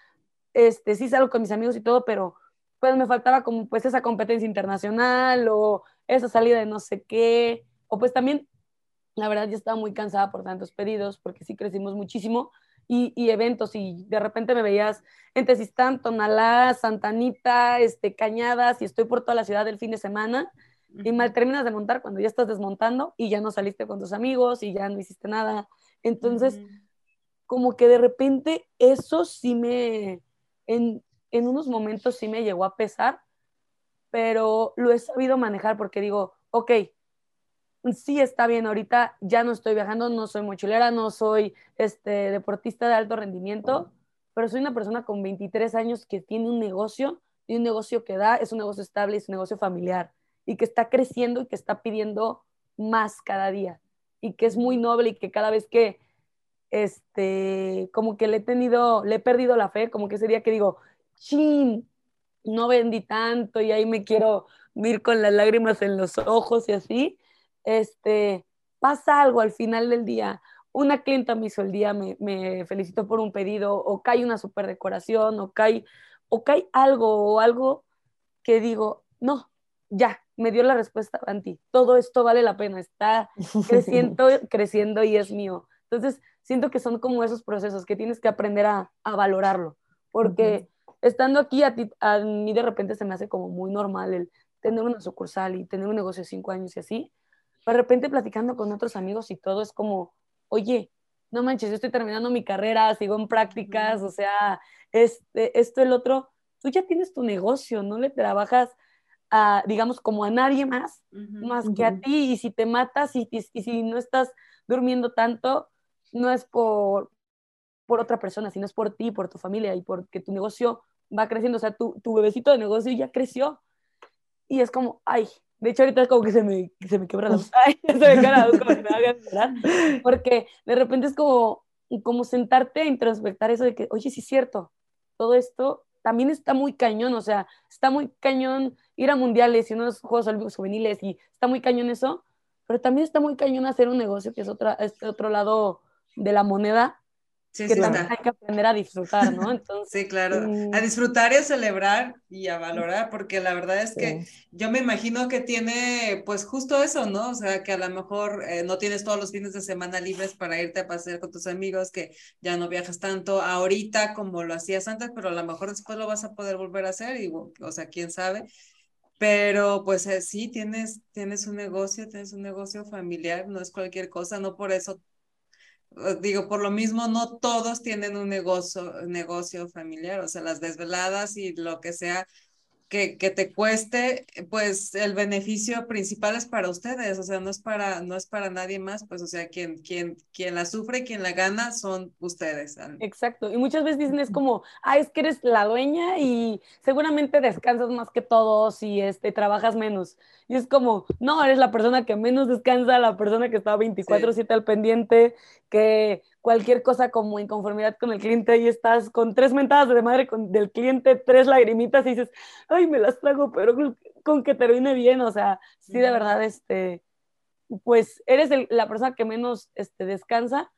este, sí salgo con mis amigos y todo, pero pues me faltaba como pues esa competencia internacional o esa salida de no sé qué, o pues también, la verdad, ya estaba muy cansada por tantos pedidos, porque sí crecimos muchísimo, y, y eventos, y de repente me veías en Tesistán, Tonalá, Santanita, este, Cañadas, y estoy por toda la ciudad el fin de semana, y mal terminas de montar cuando ya estás desmontando y ya no saliste con tus amigos y ya no hiciste nada. Entonces, como que de repente eso sí me, en, en unos momentos sí me llegó a pesar, pero lo he sabido manejar porque digo, ok, sí está bien, ahorita ya no estoy viajando, no soy mochilera, no soy este, deportista de alto rendimiento, pero soy una persona con 23 años que tiene un negocio y un negocio que da, es un negocio estable, es un negocio familiar y que está creciendo y que está pidiendo más cada día y que es muy noble y que cada vez que este como que le he tenido le he perdido la fe como que ese día que digo chin, no vendí tanto y ahí me quiero ir con las lágrimas en los ojos y así, este, pasa algo al final del día. Una clienta me hizo el día, me, me felicitó por un pedido, o cae una super decoración, o cae, o cae algo, o algo que digo, no, ya, me dio la respuesta anti, todo esto vale la pena, está creciendo, creciendo y es mío. Entonces, siento que son como esos procesos que tienes que aprender a, a valorarlo, porque estando aquí a, a mí de repente se me hace como muy normal el tener una sucursal y tener un negocio de cinco años y así. De repente platicando con otros amigos y todo es como, oye, no manches, yo estoy terminando mi carrera, sigo en prácticas, o sea, este, esto, el otro, tú ya tienes tu negocio, no le trabajas a, digamos, como a nadie más, más que a ti, y si te matas y, y, si no estás durmiendo tanto, no es por, por otra persona, sino es por ti, por tu familia y porque tu negocio va creciendo. O sea, tu, tu bebecito de negocio ya creció. Y es como, ay, de hecho ahorita es como que se me, se me quebra la voz. Ay, se me quebra la voz como que me llorar. Porque de repente es como, como sentarte a introspectar eso de que, oye, sí es cierto, todo esto también está muy cañón, o sea, está muy cañón ir a mundiales y unos Juegos Olímpicos juveniles y está muy cañón eso, pero también está muy cañón hacer un negocio que es otra, este otro lado de la moneda que también hay que aprender a disfrutar, ¿no? Entonces, sí, claro, a disfrutar y a celebrar y a valorar, porque la verdad es que yo me imagino que tiene pues justo eso, ¿no? O sea, que a lo mejor eh, no tienes todos los fines de semana libres para irte a pasear con tus amigos, que ya no viajas tanto ahorita como lo hacías antes, pero a lo mejor después lo vas a poder volver a hacer y, o sea, quién sabe. Pero pues eh, sí, tienes, tienes un negocio, tienes un negocio familiar, no es cualquier cosa, no por eso eh, digo, por lo mismo, no todos tienen un negocio, negocio familiar, o sea, las desveladas y lo que sea que, que, te cueste, pues el beneficio principal es para ustedes, o sea, no es para, no es para nadie más, pues, o sea, quien, quien, quien la sufre y quien la gana son ustedes. Exacto, y muchas veces dicen es como, ah, es que eres la dueña y seguramente descansas más que todos y este, trabajas menos. Y es como, no, eres la persona que menos descansa, la persona que está 24/7 al pendiente, que cualquier cosa como inconformidad con el cliente y estás con tres mentadas de madre con, del cliente, tres lagrimitas y dices, ay, me las trago, pero con que termine bien, o sea, sí, de verdad, este, pues eres la persona que menos este, descansa,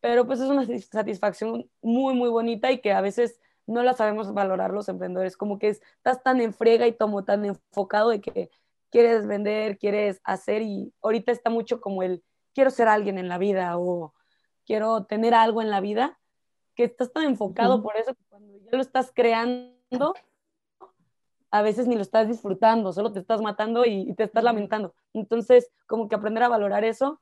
pero pues es una satisfacción muy, muy bonita y que a veces no la sabemos valorar los emprendedores, como que estás tan en frega y como tan enfocado de que quieres vender, quieres hacer y ahorita está mucho como el quiero ser alguien en la vida o quiero tener algo en la vida, que estás tan enfocado por eso que cuando ya lo estás creando, a veces ni lo estás disfrutando, solo te estás matando y, te estás lamentando. Entonces, como que aprender a valorar eso,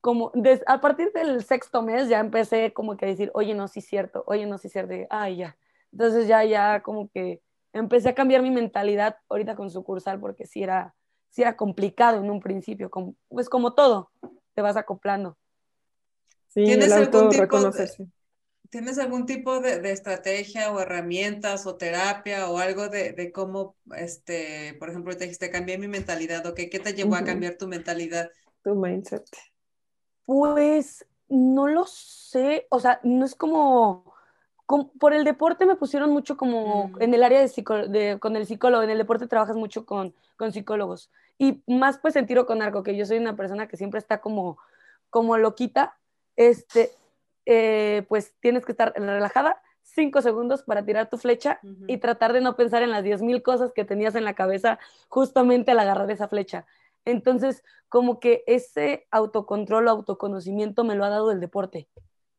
como a partir del sexto mes ya empecé como que a decir, oye, no, sí es cierto, oye, no, sí es cierto, ay, ya. Entonces ya, ya como que empecé a cambiar mi mentalidad ahorita con sucursal porque sí era, sí era complicado en un principio, como, pues como todo, te vas acoplando. ¿Tienes algún tipo de, ¿Tienes algún tipo de, estrategia o herramientas o terapia o algo de, cómo, este, por ejemplo, te dijiste, cambié mi mentalidad, ¿o ¿Qué te llevó a cambiar tu mentalidad? Tu mindset. Pues no lo sé, o sea, no es como, por el deporte me pusieron mucho como mm. en el área de, de, con el psicólogo, en el deporte trabajas mucho con, con psicólogos y más pues en tiro con arco, que yo soy una persona que siempre está como, como loquita este, eh, pues tienes que estar relajada cinco segundos para tirar tu flecha y tratar de no pensar en las diez mil cosas que tenías en la cabeza justamente al agarrar esa flecha. Entonces, como que ese autocontrol o autoconocimiento me lo ha dado el deporte.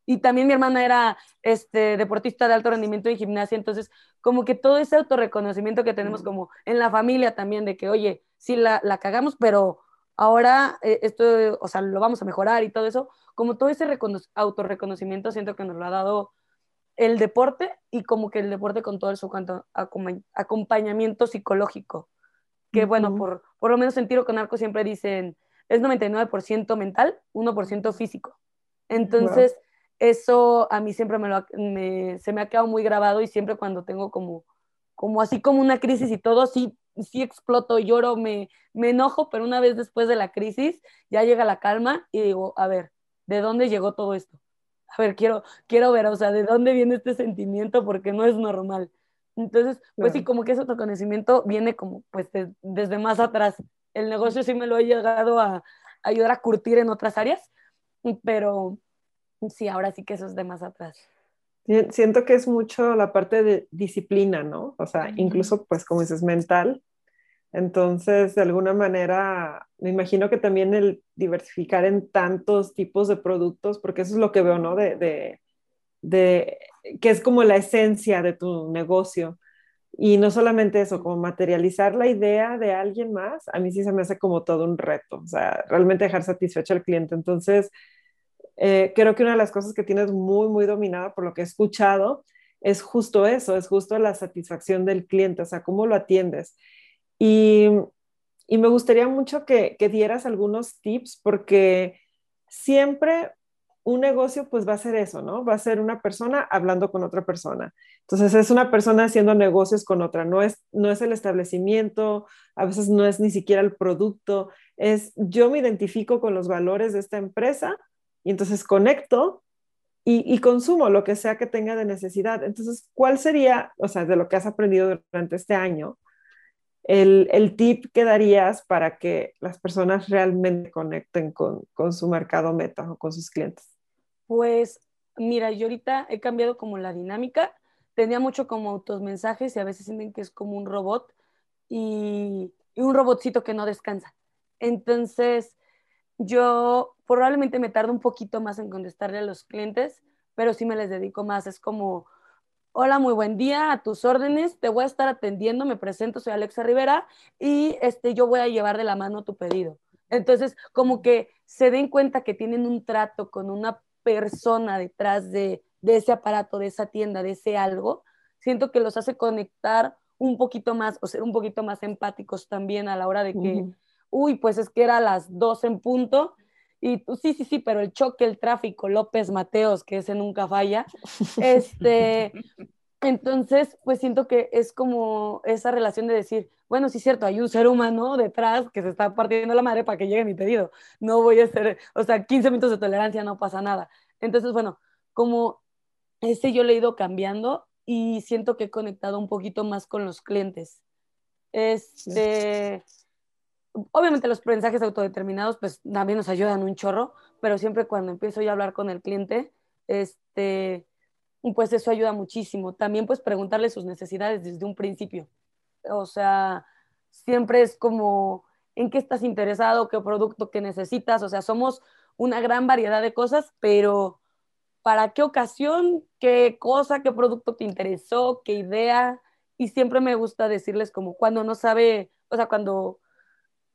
Y también mi hermana era este, deportista de alto rendimiento en gimnasia, entonces como que todo ese autorreconocimiento que tenemos como en la familia también, de que, oye, sí la, la cagamos, pero ahora eh, esto, o sea, lo vamos a mejorar y todo eso, como todo ese autorreconocimiento siento que nos lo ha dado el deporte y como que el deporte con todo su acompañamiento psicológico, que bueno, por, por lo menos en tiro con arco siempre dicen, es 99% mental, 1% físico. Entonces, eso a mí siempre me, lo, se me ha quedado muy grabado y siempre cuando tengo como, como así como una crisis y todo, sí sí exploto, lloro, me, me enojo, pero una vez después de la crisis ya llega la calma y digo, a ver, ¿de dónde llegó todo esto? A ver, quiero, quiero ver, o sea, ¿de dónde viene este sentimiento? Porque no es normal. Entonces, pues sí, como que ese autoconocimiento viene como, pues, desde más atrás. El negocio sí me lo he llegado a, a ayudar a curtir en otras áreas, pero sí, ahora sí que eso es de más atrás. Siento que es mucho la parte de disciplina, ¿no? O sea, incluso, pues, como dices, mental, entonces, de alguna manera, me imagino que también el diversificar en tantos tipos de productos, porque eso es lo que veo, ¿no? De, que es como la esencia de tu negocio. Y no solamente eso, como materializar la idea de alguien más, a mí sí se me hace como todo un reto, o sea, realmente dejar satisfecho al cliente. Entonces, eh, creo que una de las cosas que tienes muy, muy dominada por lo que he escuchado es justo eso, es justo la satisfacción del cliente, o sea, cómo lo atiendes. Y, me gustaría mucho que, dieras algunos tips porque siempre un negocio pues va a ser eso, ¿no? Va a ser una persona hablando con otra persona. Entonces es una persona haciendo negocios con otra, no es, no es el establecimiento, a veces no es ni siquiera el producto, es yo me identifico con los valores de esta empresa y entonces conecto y, y, consumo lo que sea que tenga de necesidad. Entonces, ¿cuál sería, o sea, de lo que has aprendido durante este año, el, tip que darías para que las personas realmente conecten con, su mercado meta o con sus clientes? Pues Mira, yo ahorita he cambiado como la dinámica. Tenía mucho como automensajes y a veces sienten que es como un robot y, y un robotcito que no descansa. Entonces, yo probablemente me tardo un poquito más en contestarle a los clientes, pero sí me les dedico más. Es como, hola, muy buen día, a tus órdenes, te voy a estar atendiendo, me presento, soy Alexa Rivera y este, yo voy a llevar de la mano tu pedido. Entonces, como que se den cuenta que tienen un trato con una persona detrás de, ese aparato, de esa tienda, de ese algo, siento que los hace conectar un poquito más o ser un poquito más empáticos también a la hora de que uy, pues es que era las dos en punto. Y tú, sí, sí, sí, pero el choque, el tráfico, López Mateos, que ese nunca falla. Este, entonces, pues siento que es como esa relación de decir, bueno, sí es cierto, hay un ser humano detrás que se está partiendo la madre para que llegue mi pedido. No voy a hacer, o sea, 15 minutos de tolerancia, no pasa nada. Entonces, bueno, como ese yo le he ido cambiando y siento que he conectado un poquito más con los clientes. Este, obviamente los mensajes autodeterminados pues también nos ayudan un chorro, pero siempre cuando empiezo yo a hablar con el cliente, este, pues eso ayuda muchísimo. También pues preguntarle sus necesidades desde un principio. O sea, siempre es como, ¿en qué estás interesado? ¿Qué producto que necesitas? O sea, somos una gran variedad de cosas, pero ¿para qué ocasión? ¿Qué cosa? ¿Qué producto te interesó? ¿Qué idea? Y siempre me gusta decirles como cuando no sabe, o sea, cuando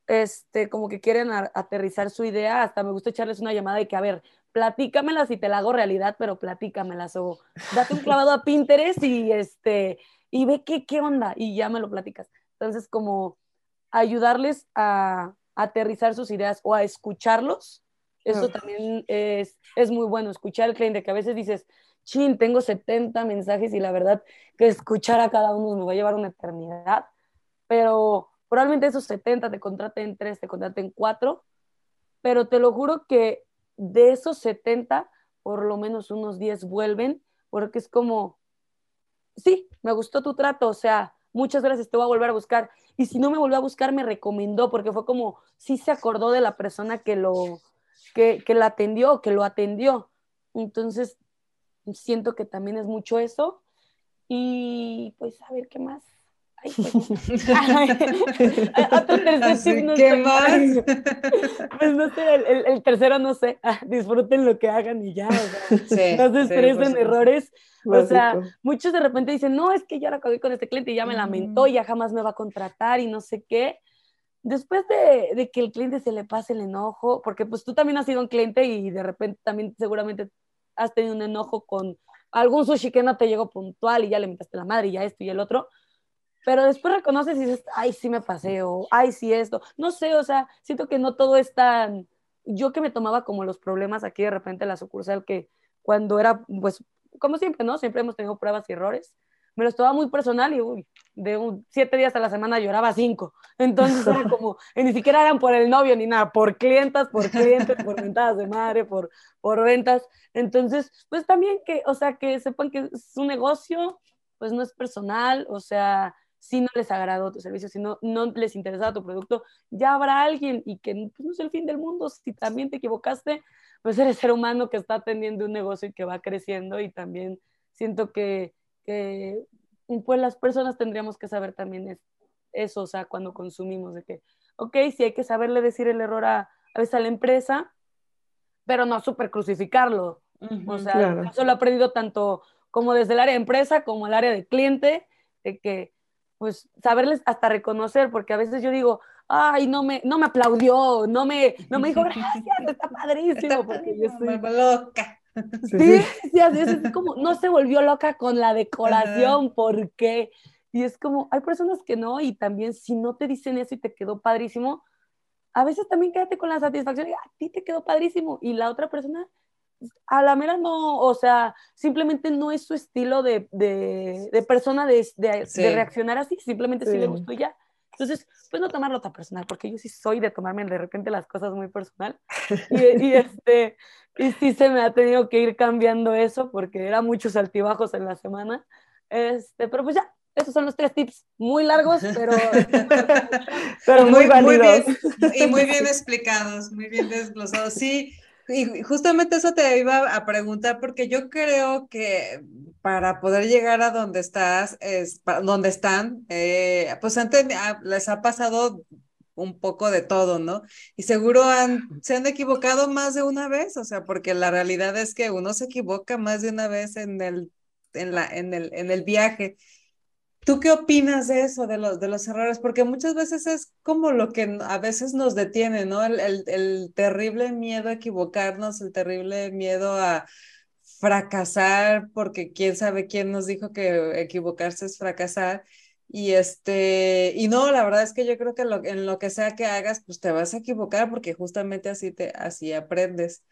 este, como que quieren aterrizar su idea, hasta me gusta echarles una llamada y que, a ver, platícamelas y te la hago realidad, pero platícamelas o date un clavado a Pinterest y, este, y ve qué, qué onda y ya me lo platicas. Entonces, como ayudarles a, aterrizar sus ideas o a escucharlos, eso también es, es muy bueno, escuchar al cliente, que a veces dices, chin, tengo 70 mensajes y la verdad que escuchar a cada uno me va a llevar una eternidad, pero Probablemente esos 70 te contraten 3, te contraten 4, pero te lo juro que de esos 70, por lo menos unos 10 vuelven, porque es como, sí, me gustó tu trato, o sea, muchas gracias, te voy a volver a buscar. Y si no me volvió a buscar, me recomendó, porque fue como, sí se acordó de la persona que lo, que, que la atendió, que lo atendió. Entonces, siento que también es mucho eso. Y pues, a ver qué más. Otro tercer no ¿Qué más? Pues no sé, el, tercero no sé. Ah, disfruten lo que hagan y ya. no se estresen errores. O sea, muchos de repente dicen, no, es que ya la acabé con este cliente y ya me lamentó, y ya jamás me va a contratar y no sé qué. Después de, de, que el cliente se le pase el enojo, porque pues tú también has sido un cliente y de repente también seguramente has tenido un enojo con algún sushi que no te llegó puntual y ya le metiste la madre y ya esto y el otro pero después reconoces y dices, ay, sí me pasé, o ay, sí esto. No sé, o sea, siento que no todo es tan. Yo que me tomaba como los problemas aquí de repente la sucursal, que cuando era, pues, como siempre, ¿no? Siempre hemos tenido pruebas y errores. Me los tomaba muy personal y, uy, de un, siete días a la semana lloraba cinco. Entonces era como, ni siquiera eran por el novio ni nada, por clientas, por clientes, por ventadas de madre, por, por ventas. Entonces, pues también que, o sea, que sepan que es un negocio, pues no es personal, o sea, si no les agradó tu servicio, si no, no les interesaba tu producto, ya habrá alguien y que pues, no es el fin del mundo. Si también te equivocaste, pues eres ser humano que está atendiendo un negocio y que va creciendo y también siento que, que pues las personas tendríamos que saber también eso, o sea, cuando consumimos, de que, ok, sí hay que saberle decir el error a, a veces a la empresa, pero no súper crucificarlo. o sea, eso lo he aprendido tanto como desde el área de empresa como el área de cliente, de que pues saberles hasta reconocer, porque a veces yo digo, ay, no me, no me aplaudió, no me, no me dijo gracias, está padrísimo, porque yo soy loca. Sí, sí, así es, como, no se volvió loca con la decoración, ¿por qué? Y es como, hay personas que no, y también si no te dicen eso y te quedó padrísimo, a veces también quédate con la satisfacción, a ti te quedó padrísimo, y la otra persona a la mera no, o sea, simplemente no es su estilo de, de, persona de, de, reaccionar así, simplemente sí. le gustó ya. Entonces, pues no tomarlo tan personal, porque yo sí soy de tomarme de repente las cosas muy personal. Y, y, este, y sí se me ha tenido que ir cambiando eso, porque era muchos altibajos en la semana. Este, pero pues ya, esos son los tres tips, muy largos, pero, pero muy, muy, bien, y muy bien explicados, muy bien desglosados. Sí, Y justamente eso te iba a preguntar, porque yo creo que para poder llegar a donde estás, es, donde están, eh, pues antes les ha pasado un poco de todo, ¿no? Y seguro han, se han equivocado más de una vez, o sea, porque la realidad es que uno se equivoca más de una vez en el, en la, en el, en el viaje. ¿Tú qué opinas de eso, de los, de los errores? Porque muchas veces es como lo que a veces nos detiene, ¿no? El, el, terrible miedo a equivocarnos, el terrible miedo a fracasar, porque quién sabe quién nos dijo que equivocarse es fracasar. Y este, y no, la verdad es que yo creo que en lo que sea que hagas, pues te vas a equivocar porque justamente así te, así aprendes.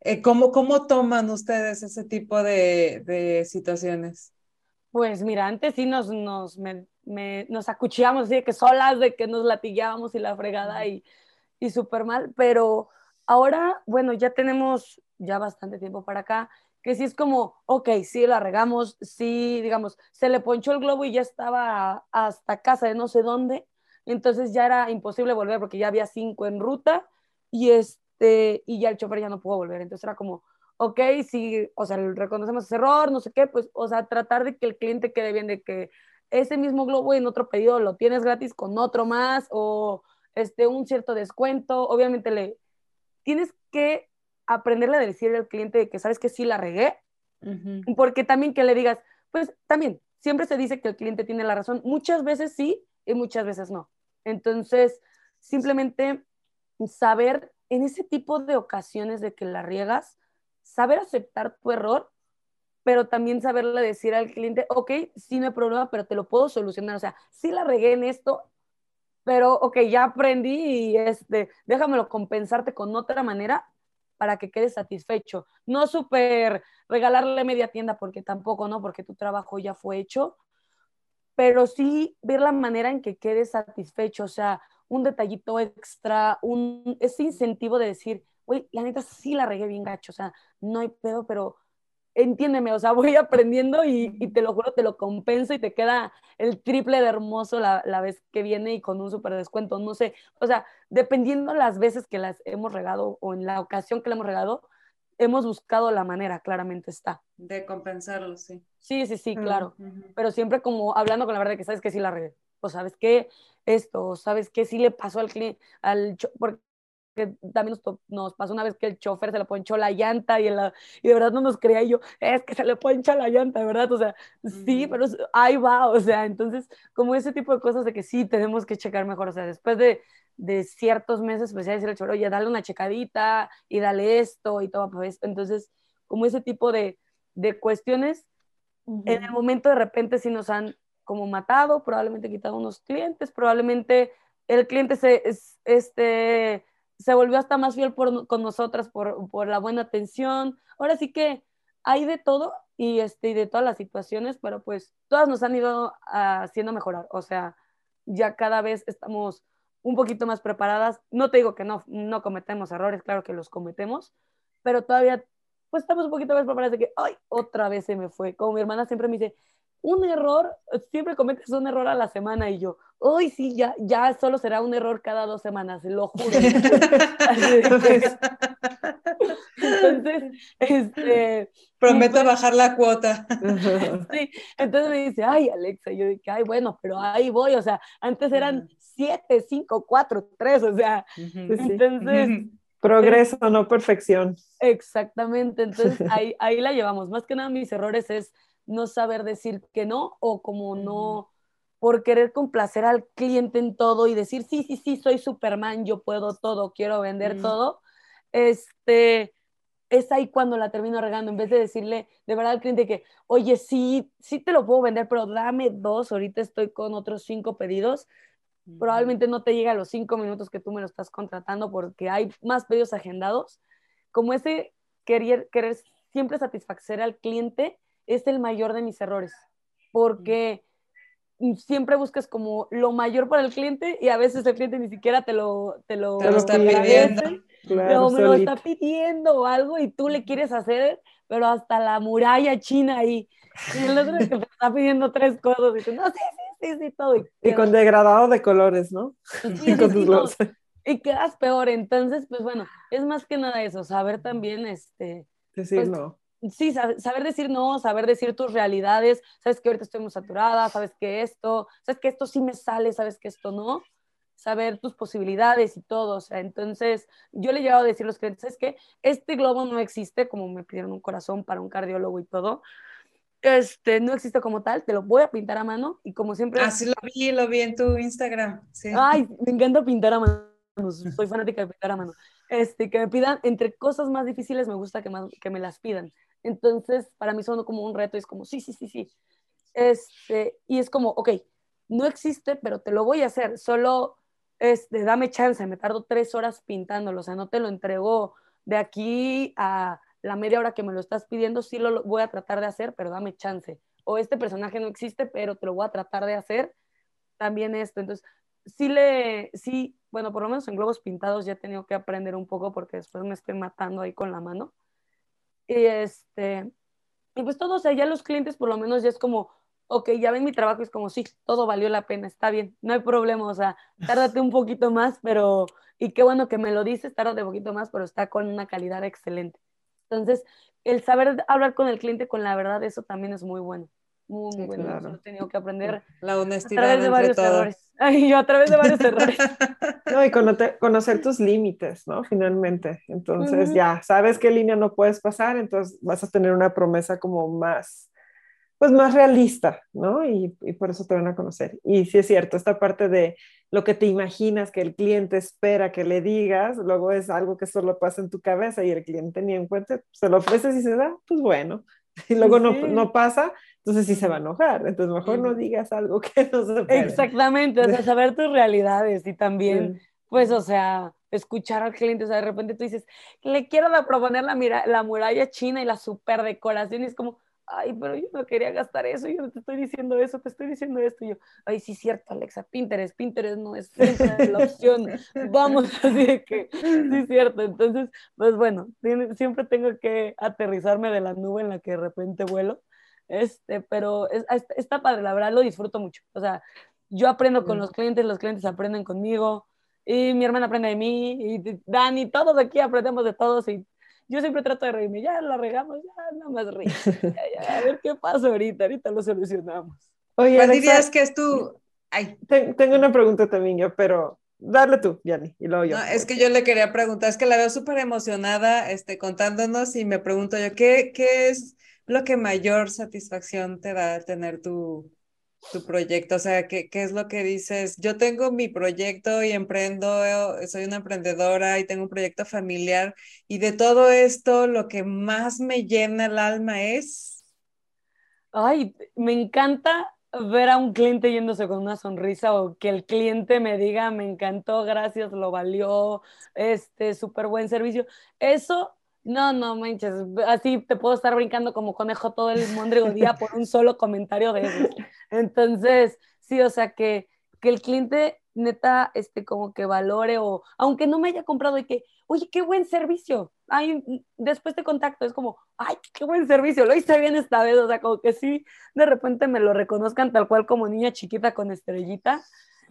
Eh, ¿cómo, ¿Cómo toman ustedes ese tipo de, de situaciones? Pues mira, antes sí nos, nos, me, nos acuchillamos así de que solas, de que nos latillábamos y la fregada y, y súper mal, pero ahora, bueno, ya tenemos ya bastante tiempo para acá, que sí es como, ok, sí la regamos, sí, digamos, se le ponchó el globo y ya estaba hasta casa de no sé dónde, entonces ya era imposible volver porque ya había cinco en ruta y este, y ya el chofer ya no pudo volver, entonces era como, ok, si, o sea, reconocemos ese error, no sé qué, pues, o sea, tratar de que el cliente quede bien, de que ese mismo globo en otro pedido lo tienes gratis con otro más o este, un cierto descuento, obviamente le tienes que aprenderle a decirle al cliente que sabes que sí la regué, porque también que le digas, pues también, siempre se dice que el cliente tiene la razón, muchas veces sí y muchas veces no. Entonces, simplemente saber en ese tipo de ocasiones de que la riegas, saber aceptar tu error, pero también saberle decir al cliente, ok, sí no hay problema, pero te lo puedo solucionar. O sea, sí la regué en esto, pero ok, ya aprendí y este, déjamelo compensarte con otra manera para que quedes satisfecho. No súper regalarle media tienda porque tampoco, ¿no? Porque tu trabajo ya fue hecho, pero sí ver la manera en que quedes satisfecho, o sea, un detallito extra, un, ese incentivo de decir, güey, la neta sí la regué bien gacho, o sea, no hay pedo, pero entiéndeme, o sea, voy aprendiendo y, y, te lo juro, te lo compenso y te queda el triple de hermoso la, la vez que viene y con un súper descuento, no sé, o sea, dependiendo las veces que las hemos regado o en la ocasión que la hemos regado, hemos buscado la manera, claramente está. De compensarlo, sí. Sí, sí, sí, claro, pero siempre como hablando con la verdad que sabes que sí la regué, o sabes que esto, sabes que sí le pasó al cliente, al, porque que también nos, nos, pasó una vez que el chofer se le ponchó la llanta y, y de verdad no nos creía y yo, es que se le poncha la llanta, ¿verdad? O sea, sí, pero ahí va, o sea, entonces, como ese tipo de cosas de que sí tenemos que checar mejor, o sea, después de, de ciertos meses, pues ya decir al chofer, oye, dale una checadita y dale esto y todo, pues, entonces, como ese tipo de, de cuestiones, en el momento de repente sí nos han como matado, probablemente quitado unos clientes, probablemente el cliente se, este, se volvió hasta más fiel con nosotras por, por, la buena atención. Ahora sí que hay de todo y, este, de todas las situaciones, pero pues todas nos han ido haciendo mejorar. O sea, ya cada vez estamos un poquito más preparadas. No te digo que no, no cometemos errores, claro que los cometemos, pero todavía pues estamos un poquito más preparadas de que, ay, otra vez se me fue. Como mi hermana siempre me dice, un error, siempre cometes un error a la semana y yo, hoy sí, ya, ya solo será un error cada dos semanas, lo juro. entonces, este... Prometo pues bajar la cuota. sí, entonces me dice, ay, Alexa, yo dije, ay, bueno, pero ahí voy, o sea, antes eran siete, cinco, cuatro, tres, o sea, entonces... Progreso, no perfección. Exactamente, entonces ahí, ahí la llevamos. Más que nada mis errores es no saber decir que no o como no por querer complacer al cliente en todo y decir, sí, sí, sí, soy Superman, yo puedo todo, quiero vender todo, este, es ahí cuando la termino regando, en vez de decirle de verdad al cliente que, oye, sí, sí te lo puedo vender, pero dame dos, ahorita estoy con otros cinco pedidos, probablemente no te llega a los cinco minutos que tú me lo estás contratando porque hay más pedidos agendados, como ese querer, querer siempre satisfacer al cliente es el mayor de mis errores, porque siempre buscas como lo mayor para el cliente y a veces el cliente ni siquiera te lo, te lo, está pidiendo. Claro, me lo está pidiendo o algo y tú le quieres hacer, pero hasta la muralla china ahí. Y el otro que te está pidiendo tres cosas y tú, no, sí, sí, sí, sí, todo. Y, con degradado de colores, ¿no? Sí, sí, y quedas peor. Entonces, pues bueno, es más que nada eso, saber también, este... Decir pues, no. Sí, saber, decir no, saber decir tus realidades, sabes que ahorita estoy muy saturada, sabes que esto, sabes que esto sí me sale, sabes que esto no, saber tus posibilidades y todo, o sea, entonces yo le he llegado a decir a los clientes, es que este globo no existe, como me pidieron un corazón para un cardiólogo y todo, este, no existe como tal, te lo voy a pintar a mano y como siempre... Ah, sí lo vi, lo vi en tu Instagram, sí. Ay, me encanta pintar a mano, soy fanática de pintar a mano. Este, que me pidan, entre cosas más difíciles me gusta que, más, que me las pidan. Entonces, para mí son como un reto, es como, sí, sí, sí, sí. Este, y es como, ok, no existe, pero te lo voy a hacer, solo este, dame chance, me tardo tres horas pintándolo, o sea, no te lo entrego de aquí a la media hora que me lo estás pidiendo, sí lo voy a tratar de hacer, pero dame chance. O este personaje no existe, pero te lo voy a tratar de hacer, también esto. Entonces, sí le, sí, bueno, por lo menos en globos pintados ya he tenido que aprender un poco porque después me estoy matando ahí con la mano. Y este, y pues todo, o sea, ya los clientes por lo menos ya es como, ok, ya ven mi trabajo, es como, sí, todo valió la pena, está bien, no hay problema, o sea, tárdate un poquito más, pero, y qué bueno que me lo dices, tárdate un poquito más, pero está con una calidad excelente. Entonces, el saber hablar con el cliente con la verdad, eso también es muy bueno. Muy, muy bueno. Claro. Eso he tenido que aprender. La honestidad. A través de varios todo. errores. Ay, yo a través de varios errores. No, y conocer tus límites, ¿no? Finalmente. Entonces, uh -huh. ya sabes qué línea no puedes pasar, entonces vas a tener una promesa como más pues más realista, ¿no? Y, y, por eso te van a conocer. Y sí es cierto, esta parte de lo que te imaginas que el cliente espera que le digas, luego es algo que solo pasa en tu cabeza y el cliente ni en cuenta, se lo ofreces y se da, pues bueno. Y luego sí. no, no, pasa, entonces sí se va a enojar. Entonces mejor no digas algo que no se puede. Exactamente, o sea, saber tus realidades y también, sí. pues, o sea, escuchar al cliente, o sea, de repente tú dices, le quiero proponer la, la muralla china y la super decoración y es como, ay, pero yo no quería gastar eso, yo no te estoy diciendo eso, te estoy diciendo esto, y yo, ay, sí, cierto, Alexa, Pinterest, Pinterest no es la opción, vamos, así de que, sí, cierto, entonces, pues bueno, siempre tengo que aterrizarme de la nube en la que de repente vuelo, este, pero es, está padre, la verdad lo disfruto mucho, o sea, yo aprendo con los clientes, los clientes aprenden conmigo, y mi hermana aprende de mí, y Dani, todos aquí aprendemos de todos, y yo siempre trato de reírme, ya la regamos, ya nada más reír. Ya, ya, a ver qué pasa ahorita, ahorita lo solucionamos. Oye, ¿cuál dirías que es tu...? Ay. Tengo una pregunta también yo, pero darle tú, Yanni, y luego yo. No, es que yo le quería preguntar, es que la veo súper emocionada este, contándonos y me pregunto yo, ¿qué, ¿qué es lo que mayor satisfacción te da tener tu, tu proyecto? O sea, ¿qué, ¿qué, es lo que dices? Yo tengo mi proyecto y emprendo, soy una emprendedora y tengo un proyecto familiar y de todo esto lo que más me llena el alma es... Ay, me encanta ver a un cliente yéndose con una sonrisa o que el cliente me diga, me encantó, gracias, lo valió, este, súper buen servicio. Eso no, no manches, así te puedo estar brincando como conejo todo el mondrigo día por un solo comentario de eso. Entonces, sí, o sea, que, que el cliente neta, este, como que valore o, aunque no me haya comprado y que, oye, qué buen servicio, ay, después te contacto, es como, ay, qué buen servicio, lo hice bien esta vez, o sea, como que sí, de repente me lo reconozcan tal cual como niña chiquita con estrellita,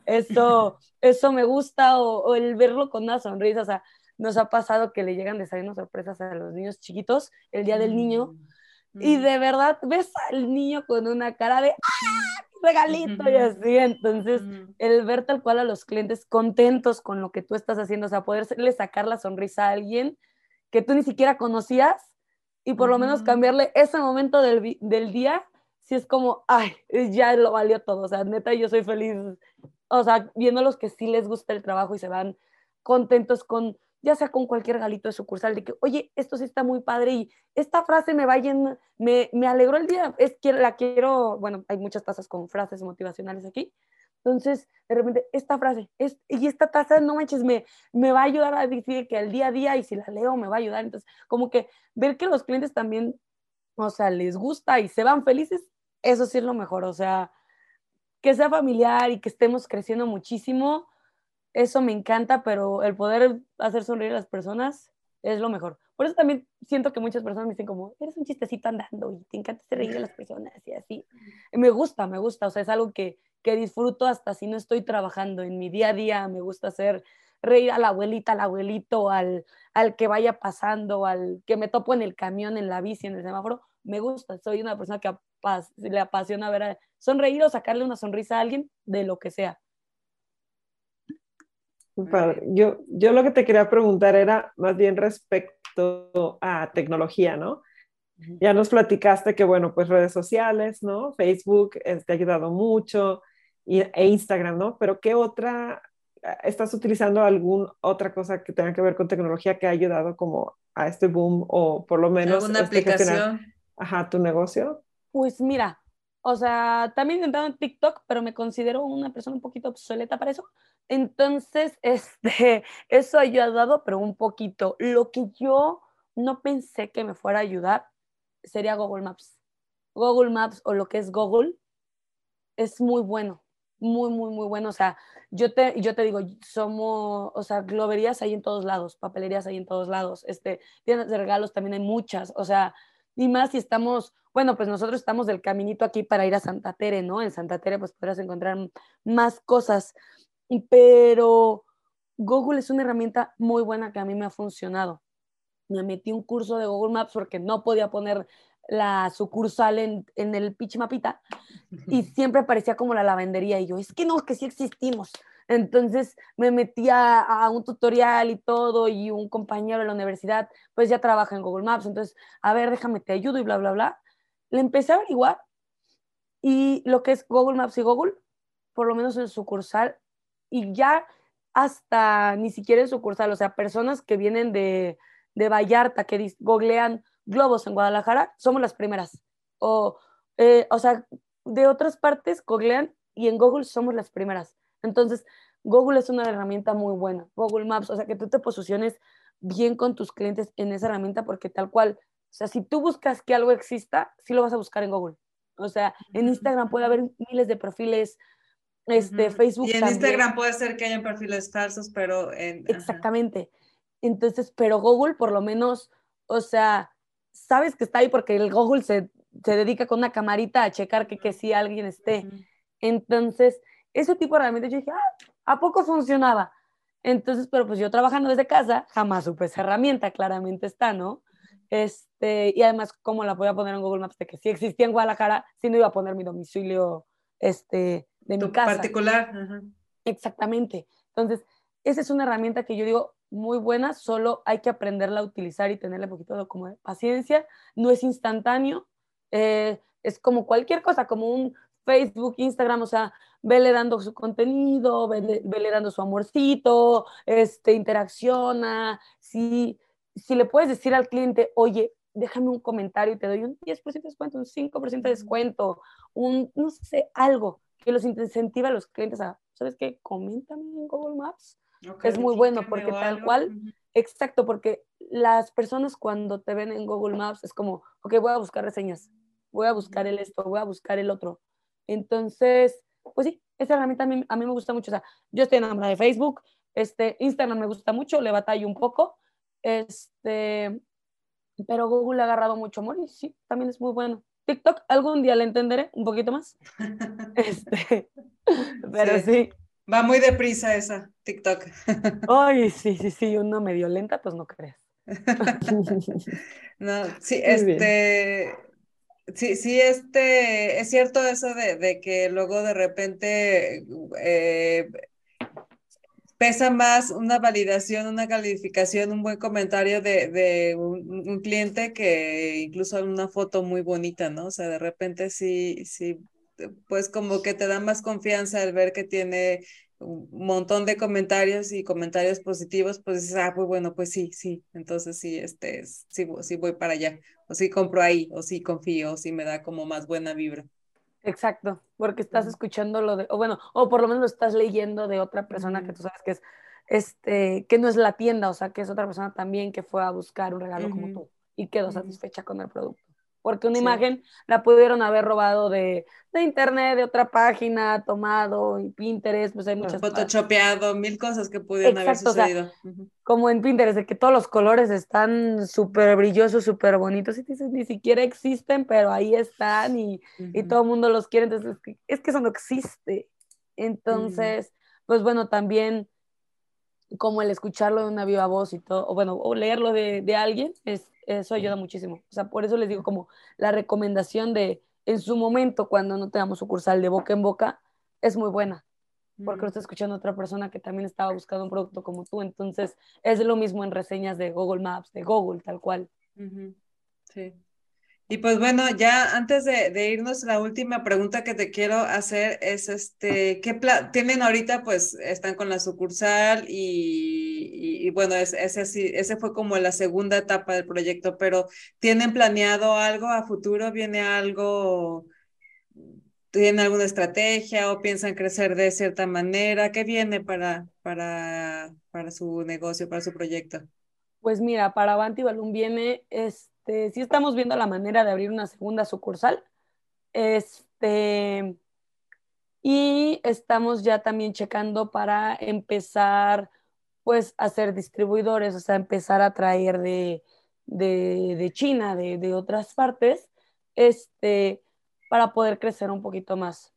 eso, eso me gusta, o, o el verlo con una sonrisa, o sea, nos ha pasado que le llegan desayunos sorpresas a los niños chiquitos el día del niño mm. Y de verdad ves al niño con una cara de ¡ah! regalito y así, entonces mm. el ver tal cual a los clientes contentos con lo que tú estás haciendo, o sea, poderle sacar la sonrisa a alguien que tú ni siquiera conocías y por lo menos cambiarle ese momento del, del día, si es como, ay, ya lo valió todo, o sea, neta, yo soy feliz, o sea, viendo los que sí les gusta el trabajo y se van contentos con ya sea con cualquier galito de sucursal, de que, oye, esto sí está muy padre y esta frase me va yendo, me, me alegró el día, es que la quiero, bueno, hay muchas tazas con frases motivacionales aquí, entonces, de repente, esta frase, es, y esta taza, no manches, me, me va a ayudar a decir que al día a día, y si la leo, me va a ayudar, entonces, como que ver que los clientes también, o sea, les gusta y se van felices, eso sí es lo mejor, o sea, que sea familiar y que estemos creciendo muchísimo, eso me encanta, pero el poder hacer sonreír a las personas es lo mejor. Por eso también siento que muchas personas me dicen como, eres un chistecito andando y te encanta hacer reír a las personas y así. Y me gusta, me gusta, o sea, es algo que, que disfruto hasta si no estoy trabajando en mi día a día, me gusta hacer reír a la abuelita, al abuelito, al, al que vaya pasando, al que me topo en el camión, en la bici, en el semáforo, me gusta. Soy una persona que le apasiona ver a, sonreír o sacarle una sonrisa a alguien de lo que sea. Yo, yo lo que te quería preguntar era más bien respecto a tecnología, ¿no? Ya nos platicaste que, bueno, pues redes sociales, ¿no? Facebook eh, te ha ayudado mucho e Instagram, ¿no? Pero ¿qué otra, estás utilizando alguna otra cosa que tenga que ver con tecnología que ha ayudado como a este boom o por lo menos... ¿Alguna este, aplicación? Ajá, tu negocio. Pues mira, o sea, también he intentado en TikTok, pero me considero una persona un poquito obsoleta para eso. Entonces, este, eso ha ayudado, pero un poquito. Lo que yo no pensé que me fuera a ayudar sería Google Maps. Google Maps o lo que es Google es muy bueno, muy, muy, muy bueno. O sea, yo te, yo te digo, somos, o sea, globerías hay en todos lados, papelerías hay en todos lados, este, tiendas de regalos también hay muchas, o sea, y más si estamos, bueno, pues nosotros estamos del caminito aquí para ir a Santa Tere, ¿no? En Santa Tere pues podrás encontrar más cosas, pero Google es una herramienta muy buena que a mí me ha funcionado me metí un curso de Google Maps porque no podía poner la sucursal en, en el pitch mapita y siempre parecía como la lavandería y yo, es que no, que sí existimos. Entonces me metí a, un tutorial y todo y un compañero de la universidad pues ya trabaja en Google Maps, entonces, a ver, déjame, te ayudo y bla, bla, bla. Le empecé a averiguar y lo que es Google Maps y Google, por lo menos en sucursal, y ya hasta ni siquiera en sucursal, o sea, personas que vienen de, de Vallarta que googlean globos en Guadalajara, somos las primeras. O, eh, o sea, de otras partes googlean y en Google somos las primeras. Entonces, Google es una herramienta muy buena. Google Maps, o sea, que tú te posiciones bien con tus clientes en esa herramienta porque tal cual, o sea, si tú buscas que algo exista, sí lo vas a buscar en Google. O sea, en Instagram puede haber miles de perfiles, este, Facebook. Y en Instagram puede ser que hayan perfiles falsos, pero en... Exactamente. Entonces, pero Google por lo menos, o sea, sabes que está ahí porque el Google se, dedica con una camarita a checar que, que sí alguien esté. Entonces, ese tipo de herramientas yo dije, ah, ¿a poco funcionaba? Entonces, pero pues yo trabajando desde casa, jamás supe esa herramienta, claramente está, ¿no? Este, y además, ¿cómo la voy a poner en Google Maps? De que si existía en Guadalajara, si no iba a poner mi domicilio este, de mi casa. particular. Exactamente. Entonces, esa es una herramienta que yo digo, muy buena, solo hay que aprenderla a utilizar y tenerle un poquito de, como de paciencia. No es instantáneo, eh, es como cualquier cosa, como un Facebook, Instagram, o sea, vele dando su contenido, vele, dando su amorcito, este, interacciona. Si, si le puedes decir al cliente, oye, déjame un comentario y te doy un 10% de descuento, un 5% de descuento, un, no sé, algo que los incentiva a los clientes a, ¿sabes qué? Coméntame en Google Maps es muy bueno porque tal cual, exacto, porque las personas cuando te ven en Google Maps es como, ok, voy a buscar reseñas, voy a buscar el esto, voy a buscar el otro. Entonces, pues sí, esa herramienta a mí, a mí me gusta mucho. O sea, yo estoy enamorada de Facebook, este, Instagram me gusta mucho, le batallo un poco, este, pero Google ha agarrado mucho amor y sí, también es muy bueno. TikTok algún día le entenderé un poquito más. este, pero sí. Va muy deprisa esa TikTok. Ay, sí, sí, sí, una medio lenta, pues no crees. no, sí, este, sí, sí, este, es cierto eso de, que luego de repente eh, pesa más una validación, una calificación, un buen comentario de, un, un, cliente que incluso una foto muy bonita, ¿no? O sea, de repente sí, sí pues como que te da más confianza al ver que tiene un montón de comentarios y comentarios positivos, pues dices, ah, pues bueno, pues sí, sí, entonces sí, este, sí, sí voy para allá, o sí compro ahí, o sí confío, o sí me da como más buena vibra. Exacto, porque estás escuchando lo de, o bueno, o por lo menos lo estás leyendo de otra persona que tú sabes que es, este, que no es la tienda, o sea, que es otra persona también que fue a buscar un regalo como tú y quedó satisfecha con el producto porque una imagen la pudieron haber robado de, de, internet, de otra página, tomado, en Pinterest, pues hay muchas cosas. Photoshopeado, mil cosas que pudieron haber sucedido. Como en Pinterest, de que todos los colores están súper brillosos, súper bonitos, y dices, ni siquiera existen, pero ahí están y, y todo el mundo los quiere, entonces es que, eso no existe. Entonces, pues bueno, también como el escucharlo de una viva voz y todo, o bueno, o leerlo de, de alguien, es, eso ayuda muchísimo. O sea, por eso les digo como la recomendación de en su momento, cuando no tengamos sucursal de boca en boca, es muy buena, porque lo está escuchando otra persona que también estaba buscando un producto como tú. Entonces, es lo mismo en reseñas de Google Maps, de Google, tal cual. Sí. Y pues bueno, ya antes de, irnos, la última pregunta que te quiero hacer es, este, ¿qué tienen ahorita? Pues están con la sucursal y, bueno, ese, ese fue como la segunda etapa del proyecto, pero ¿tienen planeado algo a futuro? ¿Viene algo? ¿Tienen alguna estrategia o piensan crecer de cierta manera? ¿Qué viene para, para, para su negocio, para su proyecto? Pues mira, para Avanti Balloon viene es este, sí estamos viendo la manera de abrir una segunda sucursal. Este, y estamos ya también checando para empezar pues a ser distribuidores, o sea, empezar a traer de, de, China, de, otras partes, este, para poder crecer un poquito más.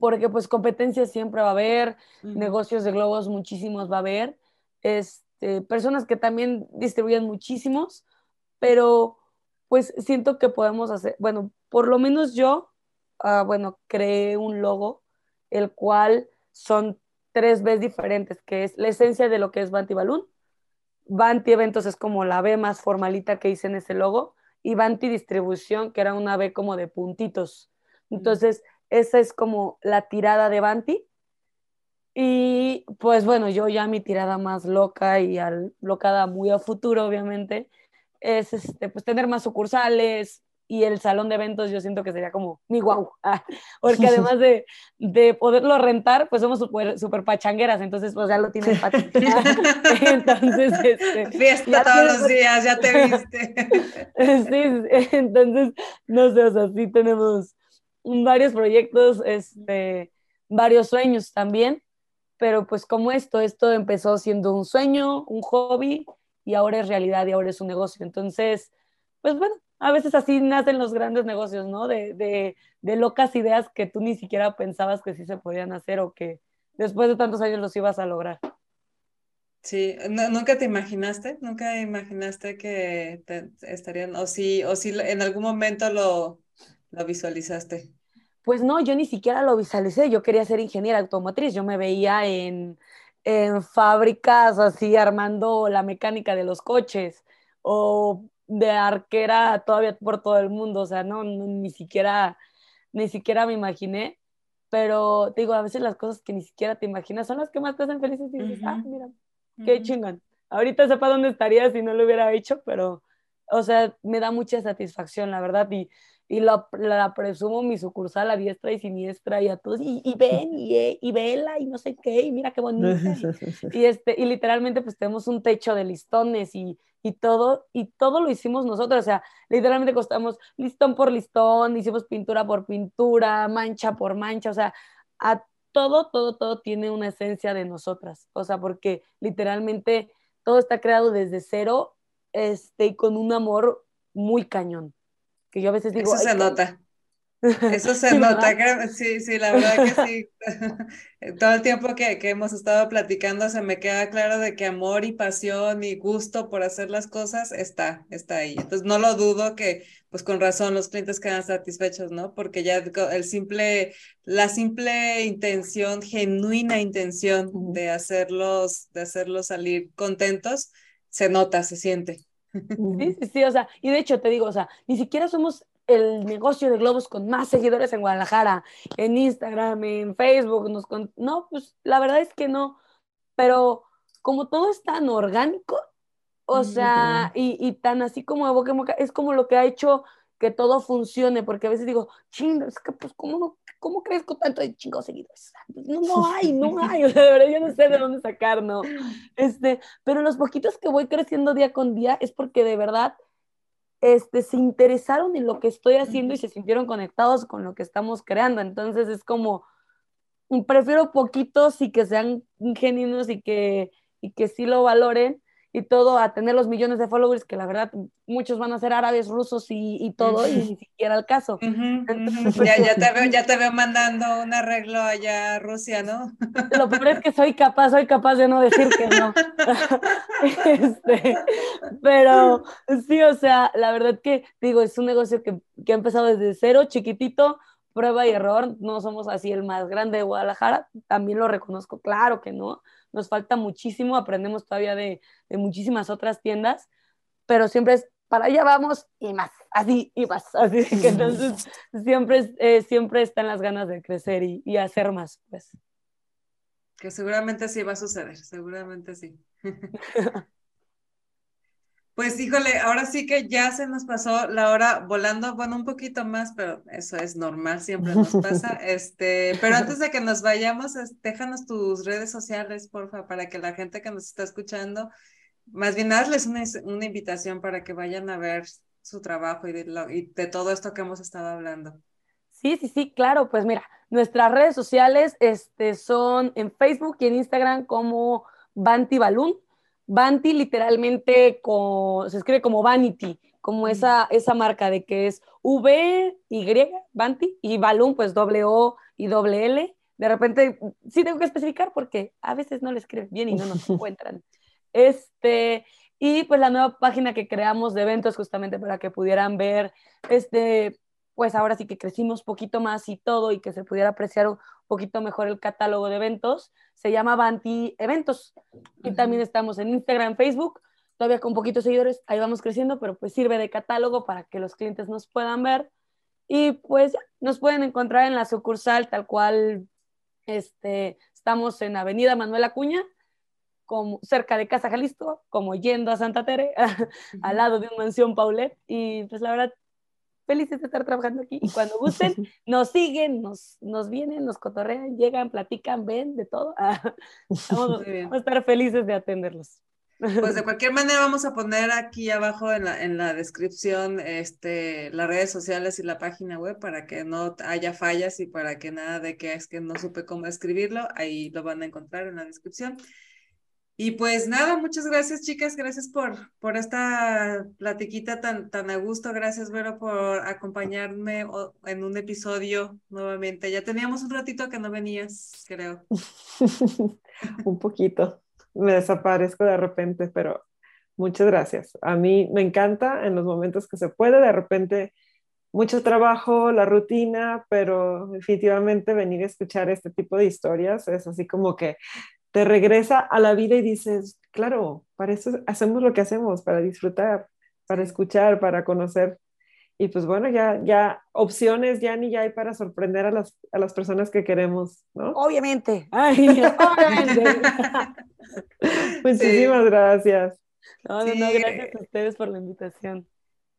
Porque pues competencia siempre va a haber, negocios de globos muchísimos va a haber, este, personas que también distribuyen muchísimos, pero pues siento que podemos hacer, bueno, por lo menos yo, ah, bueno, creé un logo, el cual son tres veces diferentes, que es la esencia de lo que es Banti Balloon. Banti Eventos es como la B más formalita que hice en ese logo, y Banti Distribución, que era una B como de puntitos. Entonces, esa es como la tirada de Banti. Y pues bueno, yo ya mi tirada más loca y al, locada muy a futuro, obviamente, es este, pues tener más sucursales y el salón de eventos yo siento que sería como mi guau, porque además de, de, poderlo rentar, pues somos súper super pachangueras, entonces pues ya lo tienes entonces, este, Fiesta todos los días, ya te viste. sí, entonces, no sé, o sea, sí tenemos varios proyectos, este, varios sueños también, pero pues como esto, esto empezó siendo un sueño, un hobby, y ahora es realidad y ahora es un negocio. Entonces, pues bueno, a veces así nacen los grandes negocios, ¿no? De, de, de, locas ideas que tú ni siquiera pensabas que sí se podían hacer o que después de tantos años los ibas a lograr. Sí, nunca te imaginaste, nunca imaginaste que estarían, o sí, o sí en algún momento lo, lo visualizaste. Pues no, yo ni siquiera lo visualicé, yo quería ser ingeniera automotriz, yo me veía en, en fábricas así armando la mecánica de los coches o de arquera todavía por todo el mundo, o sea, no, ni siquiera ni siquiera me imaginé, pero digo, a veces las cosas que ni siquiera te imaginas son las que más te hacen felices y dices, ah, mira, qué chingón. Ahorita sepa dónde estaría si no lo hubiera hecho, pero, o sea, me da mucha satisfacción, la verdad, y y la, presumo mi sucursal a diestra y siniestra y a todos, y, y ven, y, y, vela, y no sé qué, y mira qué bonita. Y, este, y literalmente pues tenemos un techo de listones y, y todo, y todo lo hicimos nosotros, o sea, literalmente costamos listón por listón, hicimos pintura por pintura, mancha por mancha, o sea, a todo, todo, todo tiene una esencia de nosotras, o sea, porque literalmente todo está creado desde cero, este, y con un amor muy cañón que yo a veces digo... Eso se nota. Eso se nota, sí, sí, la verdad que sí. Todo el tiempo que, que, hemos estado platicando se me queda claro de que amor y pasión y gusto por hacer las cosas está, está ahí. Entonces no lo dudo que, pues con razón, los clientes quedan satisfechos, ¿no? Porque ya el simple, la simple intención, genuina intención de hacerlos, de hacerlos salir contentos, se nota, se siente. Sí, sí, sí, o sea, y de hecho te digo, o sea, ni siquiera somos el negocio de globos con más seguidores en Guadalajara, en Instagram, en Facebook, nos no, pues la verdad es que no, pero como todo es tan orgánico, o sea, y, y, tan así como de boca en boca, es como lo que ha hecho que todo funcione, porque a veces digo, ching, es que pues, ¿cómo, no, cómo crezco tanto de chingos seguidores? No, no hay, no hay, o sea, de verdad yo no sé de dónde sacar, ¿no? Este, pero los poquitos que voy creciendo día con día es porque de verdad este, se interesaron en lo que estoy haciendo y se sintieron conectados con lo que estamos creando, entonces es como, prefiero poquitos y que sean genuinos y que, y que sí lo valoren, y todo a tener los millones de followers, que la verdad muchos van a ser árabes, rusos y, todo, y ni siquiera el caso. Pues, ya, ya, te veo, ya te veo mandando un arreglo allá a Rusia, ¿no? Lo peor es que soy capaz, soy capaz de no decir que no. Este, pero sí, o sea, la verdad que digo, es un negocio que, que ha empezado desde cero, chiquitito, prueba y error, no somos así el más grande de Guadalajara, también lo reconozco, claro que no, nos falta muchísimo, aprendemos todavía de, muchísimas otras tiendas, pero siempre es para allá vamos y más, así y más, así que entonces siempre, eh, siempre están las ganas de crecer y, y, hacer más, pues. Que seguramente sí va a suceder, seguramente sí. Pues híjole, ahora sí que ya se nos pasó la hora volando, bueno, un poquito más, pero eso es normal, siempre nos pasa. Este, pero antes de que nos vayamos, déjanos tus redes sociales, porfa, para que la gente que nos está escuchando, más bien hazles una, una invitación para que vayan a ver su trabajo y de, y de todo esto que hemos estado hablando. Sí, sí, sí, claro, pues mira, nuestras redes sociales este, son en Facebook y en Instagram como Banti Balloon Vanti literalmente se escribe como vanity, como esa, esa marca de que es V, Y, Vanti, y Balloon, pues doble O y doble L. De repente, sí tengo que especificar porque a veces no le escriben bien y no nos encuentran. Este, y pues la nueva página que creamos de eventos justamente para que pudieran ver este, pues ahora sí que crecimos poquito más y todo y que se pudiera apreciar un poquito mejor el catálogo de eventos, se llama Banti Eventos. Y también estamos en Instagram, Facebook, todavía con poquitos seguidores, ahí vamos creciendo, pero pues sirve de catálogo para que los clientes nos puedan ver. Y pues nos pueden encontrar en la sucursal tal cual este, estamos en Avenida Manuel Acuña, como, cerca de Casa Jalisco, como yendo a Santa Tere, al lado de un mansión Paulet. Y pues la verdad, felices de estar trabajando aquí. Y cuando gusten, nos siguen, nos, nos vienen, nos cotorrean, llegan, platican, ven, de todo. vamos, a estar felices de atenderlos. Pues de cualquier manera vamos a poner aquí abajo en la, en la descripción este, las redes sociales y la página web para que no haya fallas y para que nada de que es que no supe cómo escribirlo, ahí lo van a encontrar en la descripción. Y pues nada, muchas gracias chicas, gracias por, por esta platiquita tan, tan a gusto, gracias Vero por acompañarme en un episodio nuevamente. Ya teníamos un ratito que no venías, creo. un poquito, me desaparezco de repente, pero muchas gracias. A mí me encanta en los momentos que se puede, de repente mucho trabajo, la rutina, pero definitivamente venir a escuchar este tipo de historias es así como que te regresa a la vida y dices, claro, para eso hacemos lo que hacemos, para disfrutar, para escuchar, para conocer. Y pues bueno, ya, ya opciones ya ni ya hay para sorprender a las, a las personas que queremos, ¿no? Obviamente. Muchísimas gracias. No, no, gracias a ustedes por la invitación.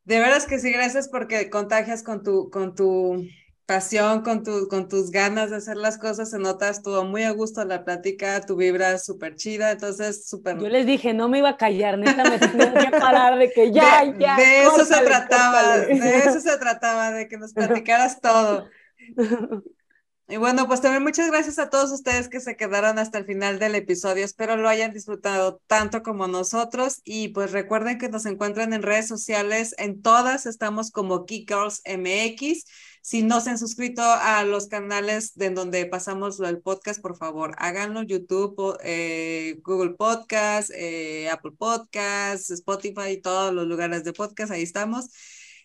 De veras que sí, gracias porque contagias con tu, con tu pasión, con, tu, con tus ganas de hacer las cosas, se nota, estuvo muy a gusto la plática, tu vibra es súper chida, entonces súper... Yo les dije, no me iba a callar, neta, me tenía que parar de que ya, ya. De eso se trataba, de eso se trataba, de que nos platicaras todo. Y bueno, pues también muchas gracias a todos ustedes que se quedaron hasta el final del episodio. Espero lo hayan disfrutado tanto como nosotros. Y pues recuerden que nos encuentran en redes sociales. En todas estamos como Key Girls MX. Si no se han suscrito a los canales de donde pasamos el podcast, por favor, háganlo. YouTube, eh, Google Podcast, eh, Apple Podcast, Spotify, todos los lugares de podcast. Ahí estamos.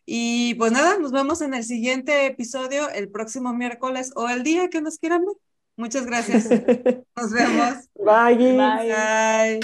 Y pues nada, nos vemos en el siguiente episodio el próximo miércoles o el día que nos quieran ver. Muchas gracias. Nos vemos. Bye. Bye.